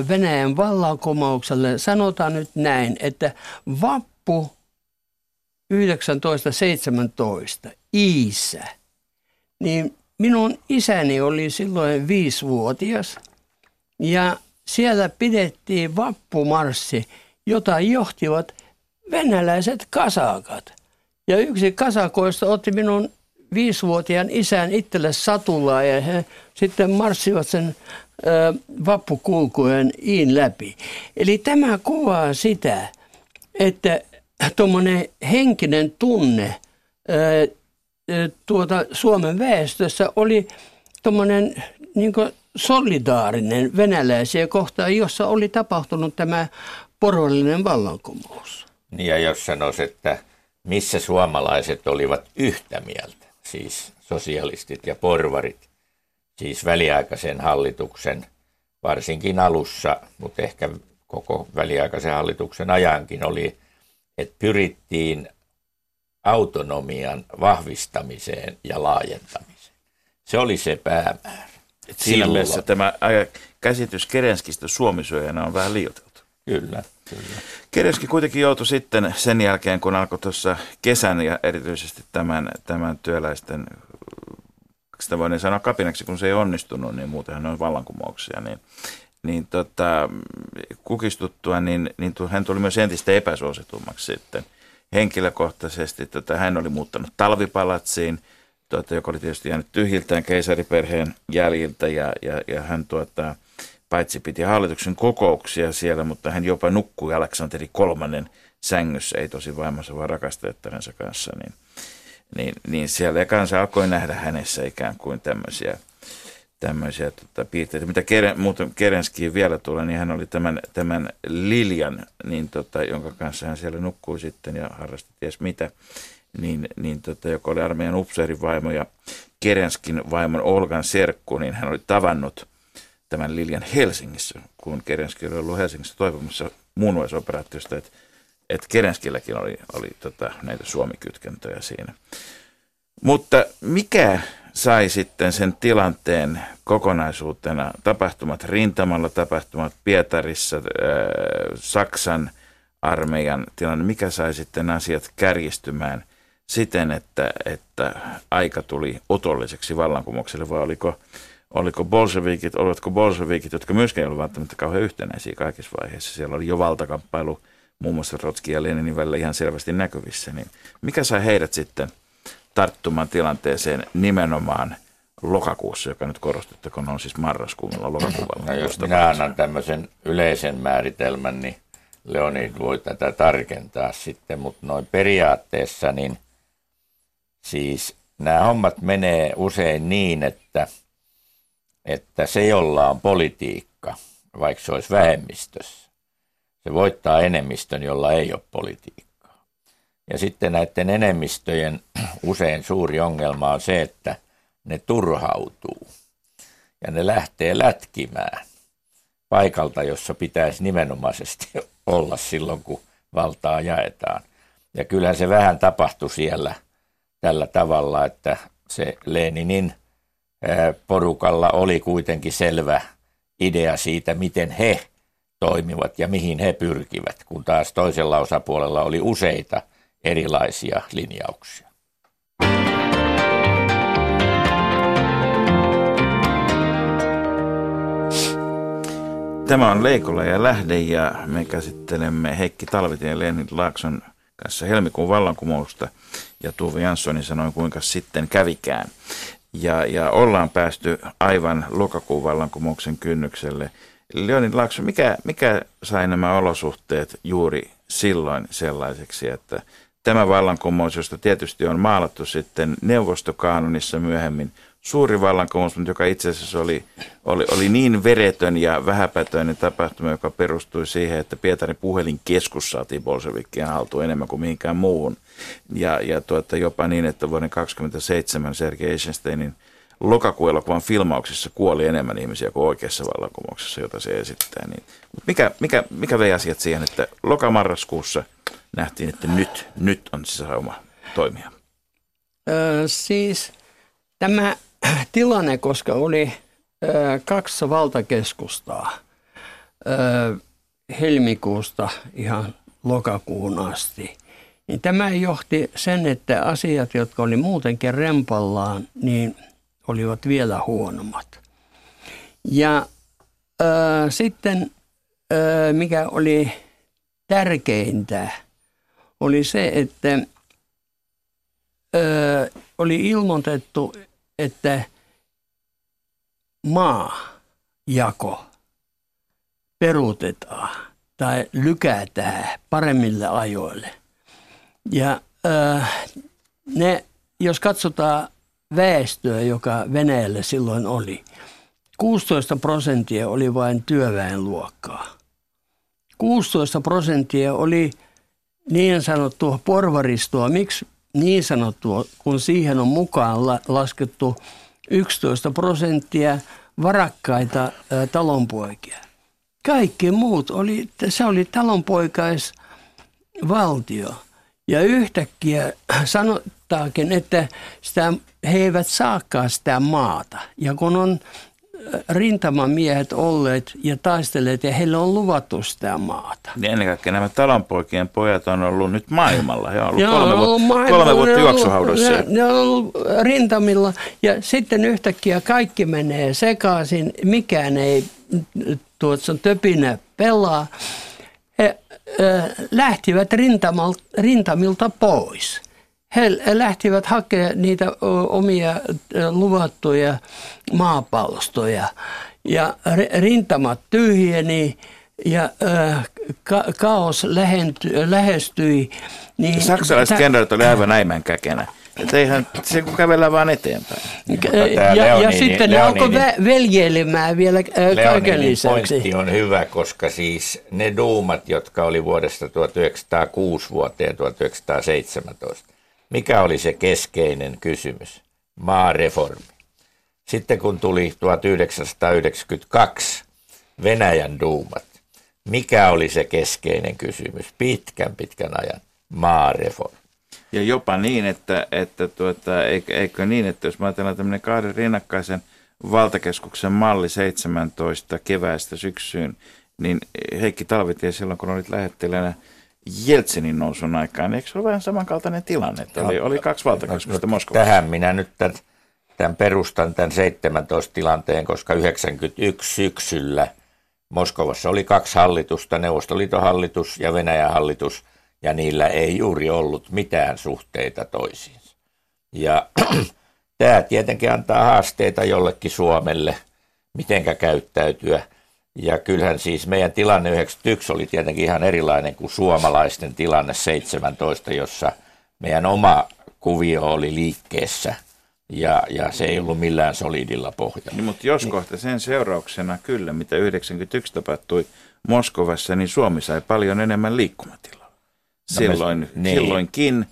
Venäjän vallankumoukselle. Sanotaan nyt näin, että vappu 1917 Iissä, niin minun isäni oli silloin viisivuotias ja siellä pidettiin vappumarssi – jota johtivat venäläiset kasakat. Ja yksi kasakoista otti minun viisivuotiaan isän itselle satulaa ja he sitten marssivat sen vappukulkujen iin läpi. Eli tämä kuvaa sitä, että tuommoinen henkinen tunne tuota Suomen väestössä oli tuommoinen niin solidaarinen venäläisiä kohtaan, jossa oli tapahtunut tämä porvallinen vallankumous. Niin ja jos sanoisi, että missä suomalaiset olivat yhtä mieltä, siis sosialistit ja porvarit, siis väliaikaisen hallituksen, varsinkin alussa, mutta ehkä koko väliaikaisen hallituksen ajankin oli, että pyrittiin autonomian vahvistamiseen ja laajentamiseen. Se oli se päämäärä. Et siinä mielessä tämä käsitys Kerenskistä suomisyöjänä on vähän liioiteltu. Kyllä, kyllä. Kuitenkin joutui sitten sen jälkeen, kun alkoi tuossa kesän ja erityisesti tämän, tämän työläisten, sitä voin sanoa kapinaksi, kun se ei onnistunut, niin muutenhan on vallankumouksia, niin, niin tota, kukistuttua, niin, niin hän tuli myös entistä epäsuositummaksi sitten henkilökohtaisesti. Tota, hän oli muuttanut talvipalatsiin, tuota, joka oli tietysti jäänyt tyhjiltään keisariperheen jäljiltä ja, ja, ja hän tuota, paitsi piti hallituksen kokouksia siellä, mutta hän jopa nukkui Aleksanteri kolmannen sängyssä, ei tosi vaimonsa vaan rakastettarensa kanssa, niin, niin, niin siellä ja kansa alkoi nähdä hänessä ikään kuin tämmöisiä, tämmöisiä tota, piirteitä. Mitä Keren, muuten Kerenskiin vielä tulee, niin hän oli tämän, tämän Liljan, niin tota, jonka kanssa hän siellä nukkui sitten ja harrasti ties mitä, niin, niin tota, joka oli armeijan upseerin vaimo ja Kerenskin vaimon Olgan serkku, niin hän oli tavannut – tämän Liljan Helsingissä, kun Kerenski oli ollut Helsingissä toivomassa muunlaisoperaatiosta, että, että Kerenskilläkin oli, oli tota, näitä suomikytkentöjä siinä. Mutta mikä sai sitten sen tilanteen kokonaisuutena, tapahtumat rintamalla, tapahtumat Pietarissa, ää, Saksan armeijan tilanne, mikä sai sitten asiat kärjistymään siten, että, että aika tuli otolliseksi vallankumoukselle, vai oliko oliko bolshevikit, olivatko bolshevikit, jotka myöskään ei ollut välttämättä kauhean yhtenäisiä kaikissa vaiheissa. Siellä oli jo valtakamppailu muun muassa Trotskin ja Leninin välillä ihan selvästi näkyvissä. Niin mikä sai heidät sitten tarttumaan tilanteeseen nimenomaan lokakuussa, joka nyt korostettakoon on siis marraskuulla lokakuulla. No, jos minä annan tämmöisen yleisen määritelmän, niin Leonid voi tätä tarkentaa sitten, mutta noin periaatteessa niin siis nämä hommat menee usein niin, että, että se, jolla on politiikka, vaikka se olisi vähemmistössä, se voittaa enemmistön, jolla ei ole politiikkaa. Ja sitten näiden enemmistöjen *clears throat* usein suuri ongelma on se, että ne turhautuu ja ne lähtee lätkimään paikalta, jossa pitäisi nimenomaisesti *laughs* olla silloin, kun valtaa jaetaan. Ja kyllähän se vähän tapahtui siellä tällä tavalla, että se Leninin porukalla oli kuitenkin selvä idea siitä, miten he toimivat ja mihin he pyrkivät, kun taas toisella osapuolella oli useita erilaisia linjauksia. Tämä on Leikola ja Lähde ja me käsittelemme Heikki Talvitien ja Lenin Laakson kanssa helmikuun vallankumousta ja Tuve Janssonin sanoi kuinka sitten kävikään. Ja, ja ollaan päästy aivan lokakuun vallankumouksen kynnykselle. Leonin Laakso, mikä, mikä sai nämä olosuhteet juuri silloin sellaiseksi, että tämä vallankumous, josta tietysti on maalattu sitten neuvostokaanonissa myöhemmin suuri vallankumous, mutta joka itse asiassa oli, oli, oli niin veretön ja vähäpätöinen tapahtuma, joka perustui siihen, että Pietarin puhelinkeskus saatiin bolshevikkien haltuun enemmän kuin mihinkään muuhun. Ja, ja tuota, jopa niin, että vuoden 1927 Sergei Eisensteinin lokakuun elokuvan filmauksissa kuoli enemmän ihmisiä kuin oikeassa vallankumouksessa, jota se esittää. Niin, mikä, mikä, mikä vei asiat siihen, että lokamarraskuussa nähtiin, että nyt, nyt on sisäoma toimia? Öö, siis tämä tilanne, koska oli kaksi valtakeskustaa helmikuusta ihan lokakuun asti, niin tämä johti sen, että asiat, jotka oli muutenkin rempallaan, niin olivat vielä huonommat. Ja äh, sitten äh, mikä oli tärkeintä, oli se, että äh, oli ilmoitettu, että maajako peruutetaan tai lykätään paremmille ajoille. Ja äh, ne, jos katsotaan väestöä, joka Venäjällä silloin oli, 16 prosenttia oli vain työväenluokkaa. 16 prosenttia oli niin sanottua porvaristoa. Miksi niin sanottua, kun siihen on mukaan laskettu 11 prosenttia varakkaita talonpoikia. Kaikki muut, oli, se oli talonpoikaisvaltio. Ja yhtäkkiä *clears throat* sanottaakin, että sitä, he eivät saakaan sitä maata. Ja kun on rintamamiehet olleet ja taistelleet ja heille on luvattu sitä maata. Niin ennen kaikkea nämä talonpoikien pojat on ollut nyt maailmalla. He on ollut kolme, on ollut maailmalla, kolme vuotta juoksuhaudossa. Ne, ne on ollut rintamilla ja sitten yhtäkkiä kaikki menee sekaisin. Mikään ei tuossa töpinä pelaa. He äh, lähtivät rintamilta pois he lähtivät hakemaan niitä omia luvattuja maapalstoja. Ja rintamat tyhjeni ja ka- kaos lähentyi, lähestyi. Niin Saksalaiset kenraalit oli aivan näimän käkenä. Että eihän se kävellä vaan eteenpäin. Ja, ja, ja sitten ne alkoi veljeilemään vielä kaiken lisäksi. pointti on hyvä, koska siis ne duumat, jotka oli vuodesta 1906 vuoteen 1917, mikä oli se keskeinen kysymys? Maareformi. Sitten kun tuli 1992 Venäjän duumat, mikä oli se keskeinen kysymys pitkän pitkän ajan? Maareformi. Ja jopa niin, että, että tuota, eikö niin, että jos ajatellaan tämmöinen kahden rinnakkaisen valtakeskuksen malli 17 keväästä syksyyn, niin Heikki Talvitie silloin, kun olit lähettilänä – Jeltsinin nousun aikaan. Eikö se ole vähän samankaltainen tilanne, että oli, oli kaksi valtakeskusta no, Moskovassa? Tähän minä nyt tämän, tämän perustan tämän 17 tilanteen, koska 91 syksyllä Moskovassa oli kaksi hallitusta, Neuvostoliiton hallitus ja Venäjän hallitus, ja niillä ei juuri ollut mitään suhteita toisiinsa. Ja *clears throat* tämä tietenkin antaa haasteita jollekin Suomelle, mitenkä käyttäytyä. Ja kyllähän siis meidän tilanne 91 oli tietenkin ihan erilainen kuin suomalaisten tilanne 17, jossa meidän oma kuvio oli liikkeessä ja, ja se ei ollut millään solidilla pohjalla. Niin, mutta jos kohta sen seurauksena kyllä, mitä 91 tapahtui Moskovassa, niin Suomi sai paljon enemmän liikkumatilaa. Silloin, No me- niin. silloinkin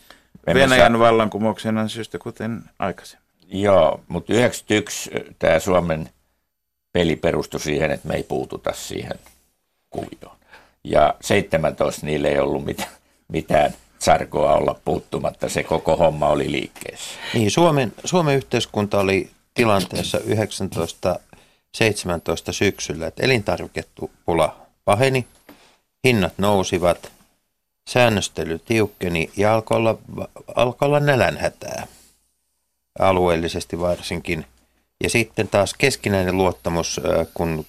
Me- Venäjän sa- vallankumouksen ansiosta, kuten aikaisemmin. Joo, mutta 91 tämä Suomen peli perustui siihen, että me ei puututa siihen kuvioon. Ja 17 niille ei ollut mitään, mitään sarkoa olla puuttumatta, se koko homma oli liikkeessä. Niin, Suomen, Suomen yhteiskunta oli tilanteessa 1917 syksyllä, että elintarvikepula paheni, hinnat nousivat, säännöstely tiukkeni ja alkoi olla, alkoi olla nälänhätää alueellisesti varsinkin. Ja sitten taas keskinäinen luottamus, kun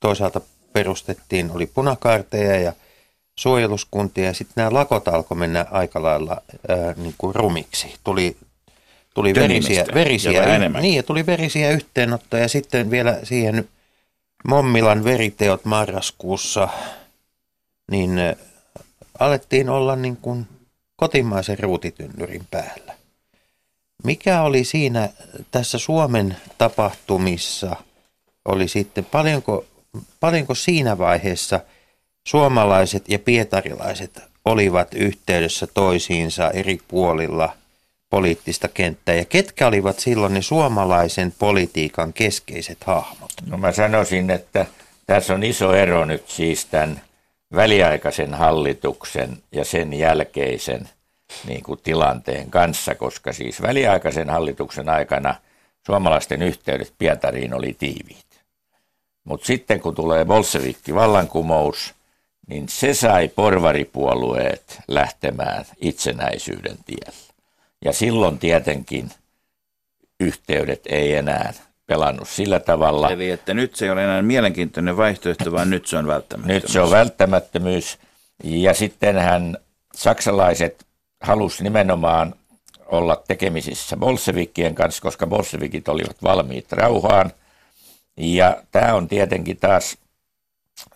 toisaalta perustettiin, oli punakaarteja ja suojeluskuntia ja sitten nämä lakot alkoi mennä aika lailla ää, niin kuin rumiksi. Tuli, tuli verisiä, verisiä, enemmän. niin, ja tuli verisiä yhteenottoja ja sitten vielä siihen Mommilan veriteot marraskuussa, niin alettiin olla niin kuin kotimaisen ruutitynnyrin päällä. Mikä oli siinä tässä Suomen tapahtumissa, oli sitten paljonko, paljonko siinä vaiheessa suomalaiset ja pietarilaiset olivat yhteydessä toisiinsa eri puolilla poliittista kenttää ja ketkä olivat silloin ne suomalaisen politiikan keskeiset hahmot? No mä sanoisin, että tässä on iso ero nyt siis tämän väliaikaisen hallituksen ja sen jälkeisen niin kuin tilanteen kanssa, koska siis väliaikaisen hallituksen aikana suomalaisten yhteydet Pietariin oli tiiviit. Mutta sitten kun tulee bolsevikki vallankumous, niin se sai porvaripuolueet lähtemään itsenäisyyden tielle. Ja silloin tietenkin yhteydet ei enää pelannut sillä tavalla. Eli että nyt se ei ole enää mielenkiintoinen vaihtoehto, vaan nyt se on välttämättä. Nyt se on välttämättömyys. Ja sittenhän saksalaiset halusi nimenomaan olla tekemisissä bolsevikien kanssa, koska bolsevikit olivat valmiit rauhaan. Ja tämä on tietenkin taas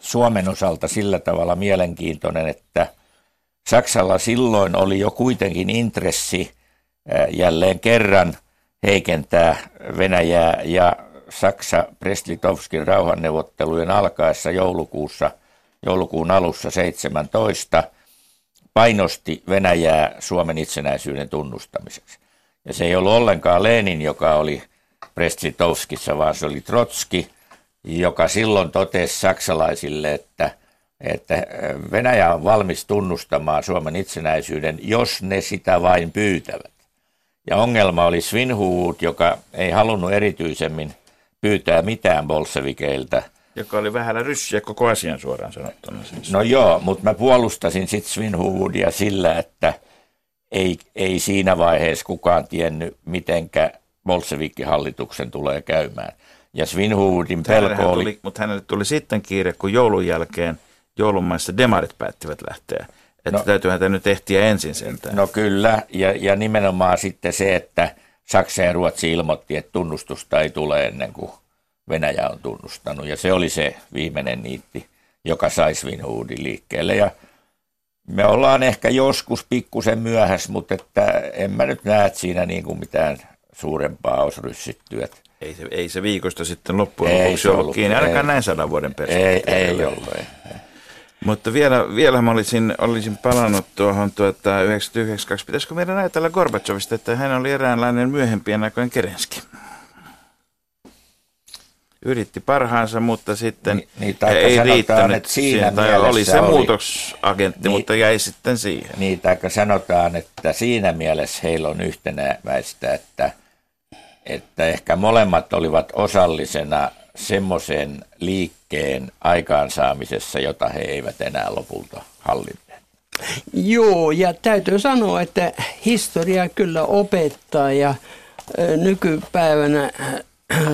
Suomen osalta sillä tavalla mielenkiintoinen, että Saksalla silloin oli jo kuitenkin intressi äh, jälleen kerran heikentää Venäjää ja Saksa Brest-Litovskin rauhanneuvottelujen alkaessa joulukuussa, joulukuun alussa 17 painosti Venäjää Suomen itsenäisyyden tunnustamiseksi. Ja se ei ollut ollenkaan Lenin, joka oli Brest-Litovskissa, vaan se oli Trotski, joka silloin totesi saksalaisille, että, että Venäjä on valmis tunnustamaan Suomen itsenäisyyden, jos ne sitä vain pyytävät. Ja ongelma oli Svinhuvud, joka ei halunnut erityisemmin pyytää mitään bolsevikeiltä. Joka oli vähällä ryssiä koko asian suoraan sanottuna. Siis. No joo, mutta mä puolustasin sitten Svinhuvudia sillä, että ei, ei siinä vaiheessa kukaan tiennyt, mitenkä bolsevikkihallituksen tulee käymään. Ja Svinhuvudin pelko oli... Tuli, mutta hänelle tuli sitten kiire, kun joulun jälkeen joulumaissa demarit päättivät lähteä. Että No. no, täytyy häntä nyt ehtiä ensin sentään. No kyllä, ja, ja nimenomaan sitten se, että Saksa ja Ruotsi ilmoitti, että tunnustusta ei tule ennen kuin Venäjä on tunnustanut. Ja se oli se viimeinen niitti, joka sai Svinhuvudin liikkeelle. Ja me ollaan ehkä joskus pikkusen myöhässä, mutta että en mä nyt näe siinä niin kuin mitään suurempaa olisi ryssitty. Että Ei se, ei se viikosta sitten loppujen Ei lopuksi se ollut ollut, kiinni, ainakaan ei. näin sadan vuoden ei, perspektiivillä. ei ollut. Ei. Mutta vielä, vielä mä olisin, olisin palannut tuohon tuota 99, pitäisikö meidän ajatella Gorbachevista, että hän oli eräänlainen myöhempien aikojen Kerenski. Yritti parhaansa, mutta sitten Niin- niin, ei sanotaan, riittänyt. että siinä tai oli se oli- muutosagentti, Niin. mutta jäi sitten siihen. Niin, taikka sanotaan, että siinä mielessä heillä on yhtenäväistä, että, että ehkä molemmat olivat osallisena semmoisen liikkeen aikaansaamisessa, jota he eivät enää lopulta hallinneet. Joo, ja täytyy sanoa, että historia kyllä opettaa ja nykypäivänä äh,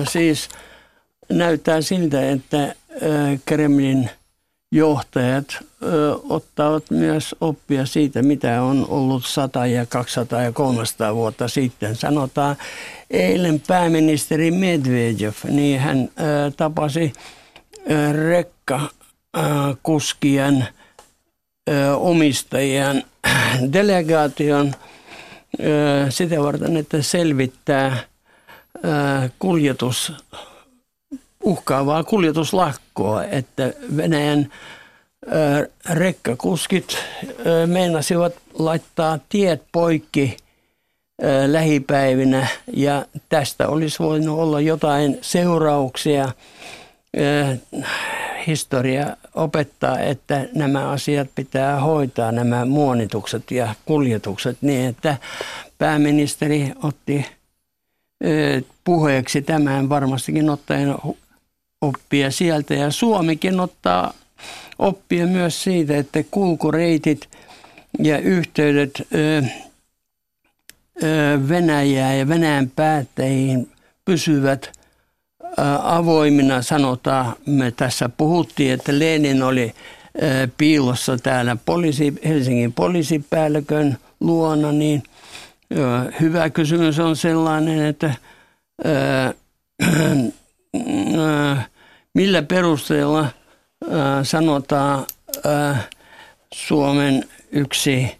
siis näyttää siltä, että Kremlin johtajat ottavat myös oppia siitä, mitä on ollut 100 ja 200 ja 300 vuotta sitten. Sanotaan, eilen pääministeri Medvedev, niin hän tapasi ö, rekka ö, kuskien ö, omistajien *clears throat* delegaation sitä varten, että selvittää kuljetus uhkaavaa kuljetuslakkoa, että Venäjän rekkakuskit meinasivat laittaa tiet poikki lähipäivinä ja tästä olisi voinut olla jotain seurauksia. Historia opettaa, että nämä asiat pitää hoitaa, nämä muonitukset ja kuljetukset niin, että pääministeri otti puheeksi tämän varmastikin ottaen oppia sieltä ja Suomikin ottaa oppia myös siitä, että kulkureitit ja yhteydet Venäjää ja Venäjän päättäjiin pysyvät avoimina. Sanotaan, me tässä puhuttiin, että Lenin oli piilossa täällä poliisi, Helsingin poliisipäällikön luona, niin hyvä kysymys on sellainen, että millä perusteella sanotaan Suomen yksi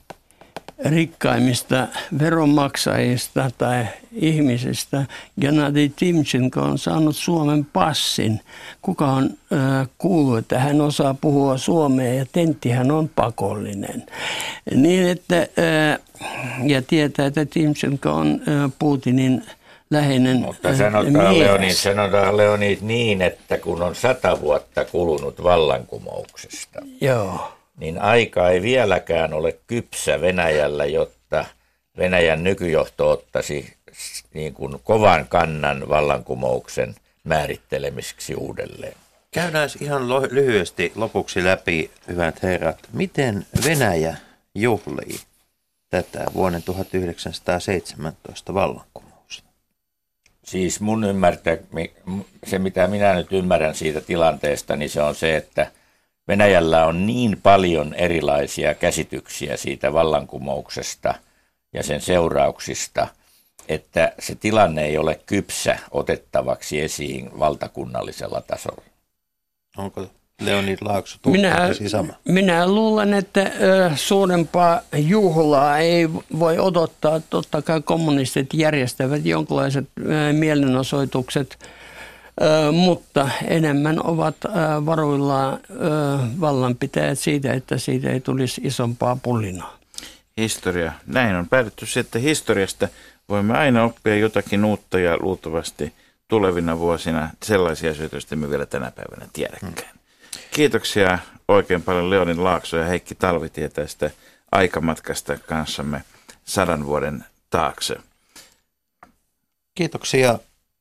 rikkaimmista veronmaksajista tai ihmisistä, Gennady Timchenko on saanut Suomen passin. Kuka on äh, kuullut, että hän osaa puhua suomea ja tenttihän on pakollinen. Niin että, äh, ja tietää, että Timchenko on äh, Putinin läheinen Mutta sanotaan Leonid, sanotaan Leonid niin, että kun on sata vuotta kulunut vallankumouksesta, Joo. niin aika ei vieläkään ole kypsä Venäjällä, jotta Venäjän nykyjohto ottaisi niin kuin kovan kannan vallankumouksen määrittelemiseksi uudelleen. Käydään ihan lyhyesti lopuksi läpi, hyvät herrat, miten Venäjä juhlii tätä vuoden 1917 vallankumousta? Siis mun ymmärtää, se mitä minä nyt ymmärrän siitä tilanteesta, niin se on se, että Venäjällä on niin paljon erilaisia käsityksiä siitä vallankumouksesta ja sen seurauksista, että se tilanne ei ole kypsä otettavaksi esiin valtakunnallisella tasolla. Onko Leonid Laakso minä, sama? minä luulen, että suurempaa juhlaa ei voi odottaa. Totta kai kommunistit järjestävät jonkinlaiset mielenosoitukset, mutta enemmän ovat varuillaan vallanpitäjät siitä, että siitä ei tulisi isompaa pullinaa. Historia. Näin on päädytty että historiasta voimme aina oppia jotakin uutta ja luultavasti tulevina vuosina sellaisia asioita, joista me vielä tänä päivänä tiedäkään. Hmm. Kiitoksia oikein paljon Leonin Laakso ja Heikki Talvitie tästä aikamatkasta kanssamme sadan vuoden taakse. Kiitoksia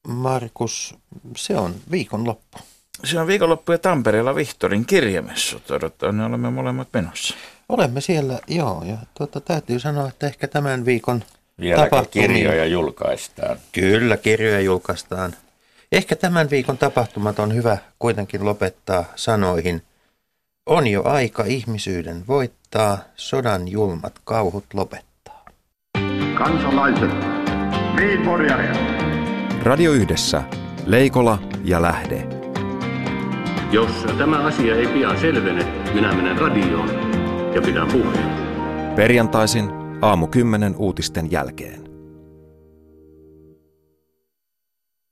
Markus. Se on viikonloppu. Se on viikonloppu ja Tampereella Vihtorin kirjamessut. Odottaa, ne olemme molemmat menossa. Olemme siellä, joo. Ja tuota, täytyy sanoa, että ehkä tämän viikon Vieläkin kirjoja julkaistaan. Kyllä, kirjoja julkaistaan. Ehkä tämän viikon tapahtumat on hyvä kuitenkin lopettaa sanoihin. On jo aika ihmisyyden voittaa, sodan julmat kauhut lopettaa. Kansalaiset, Radio Yhdessä, Leikola ja Lähde. Jos tämä asia ei pian selvene, minä menen radioon ja pidän puheen. Perjantaisin aamu 10 uutisten jälkeen.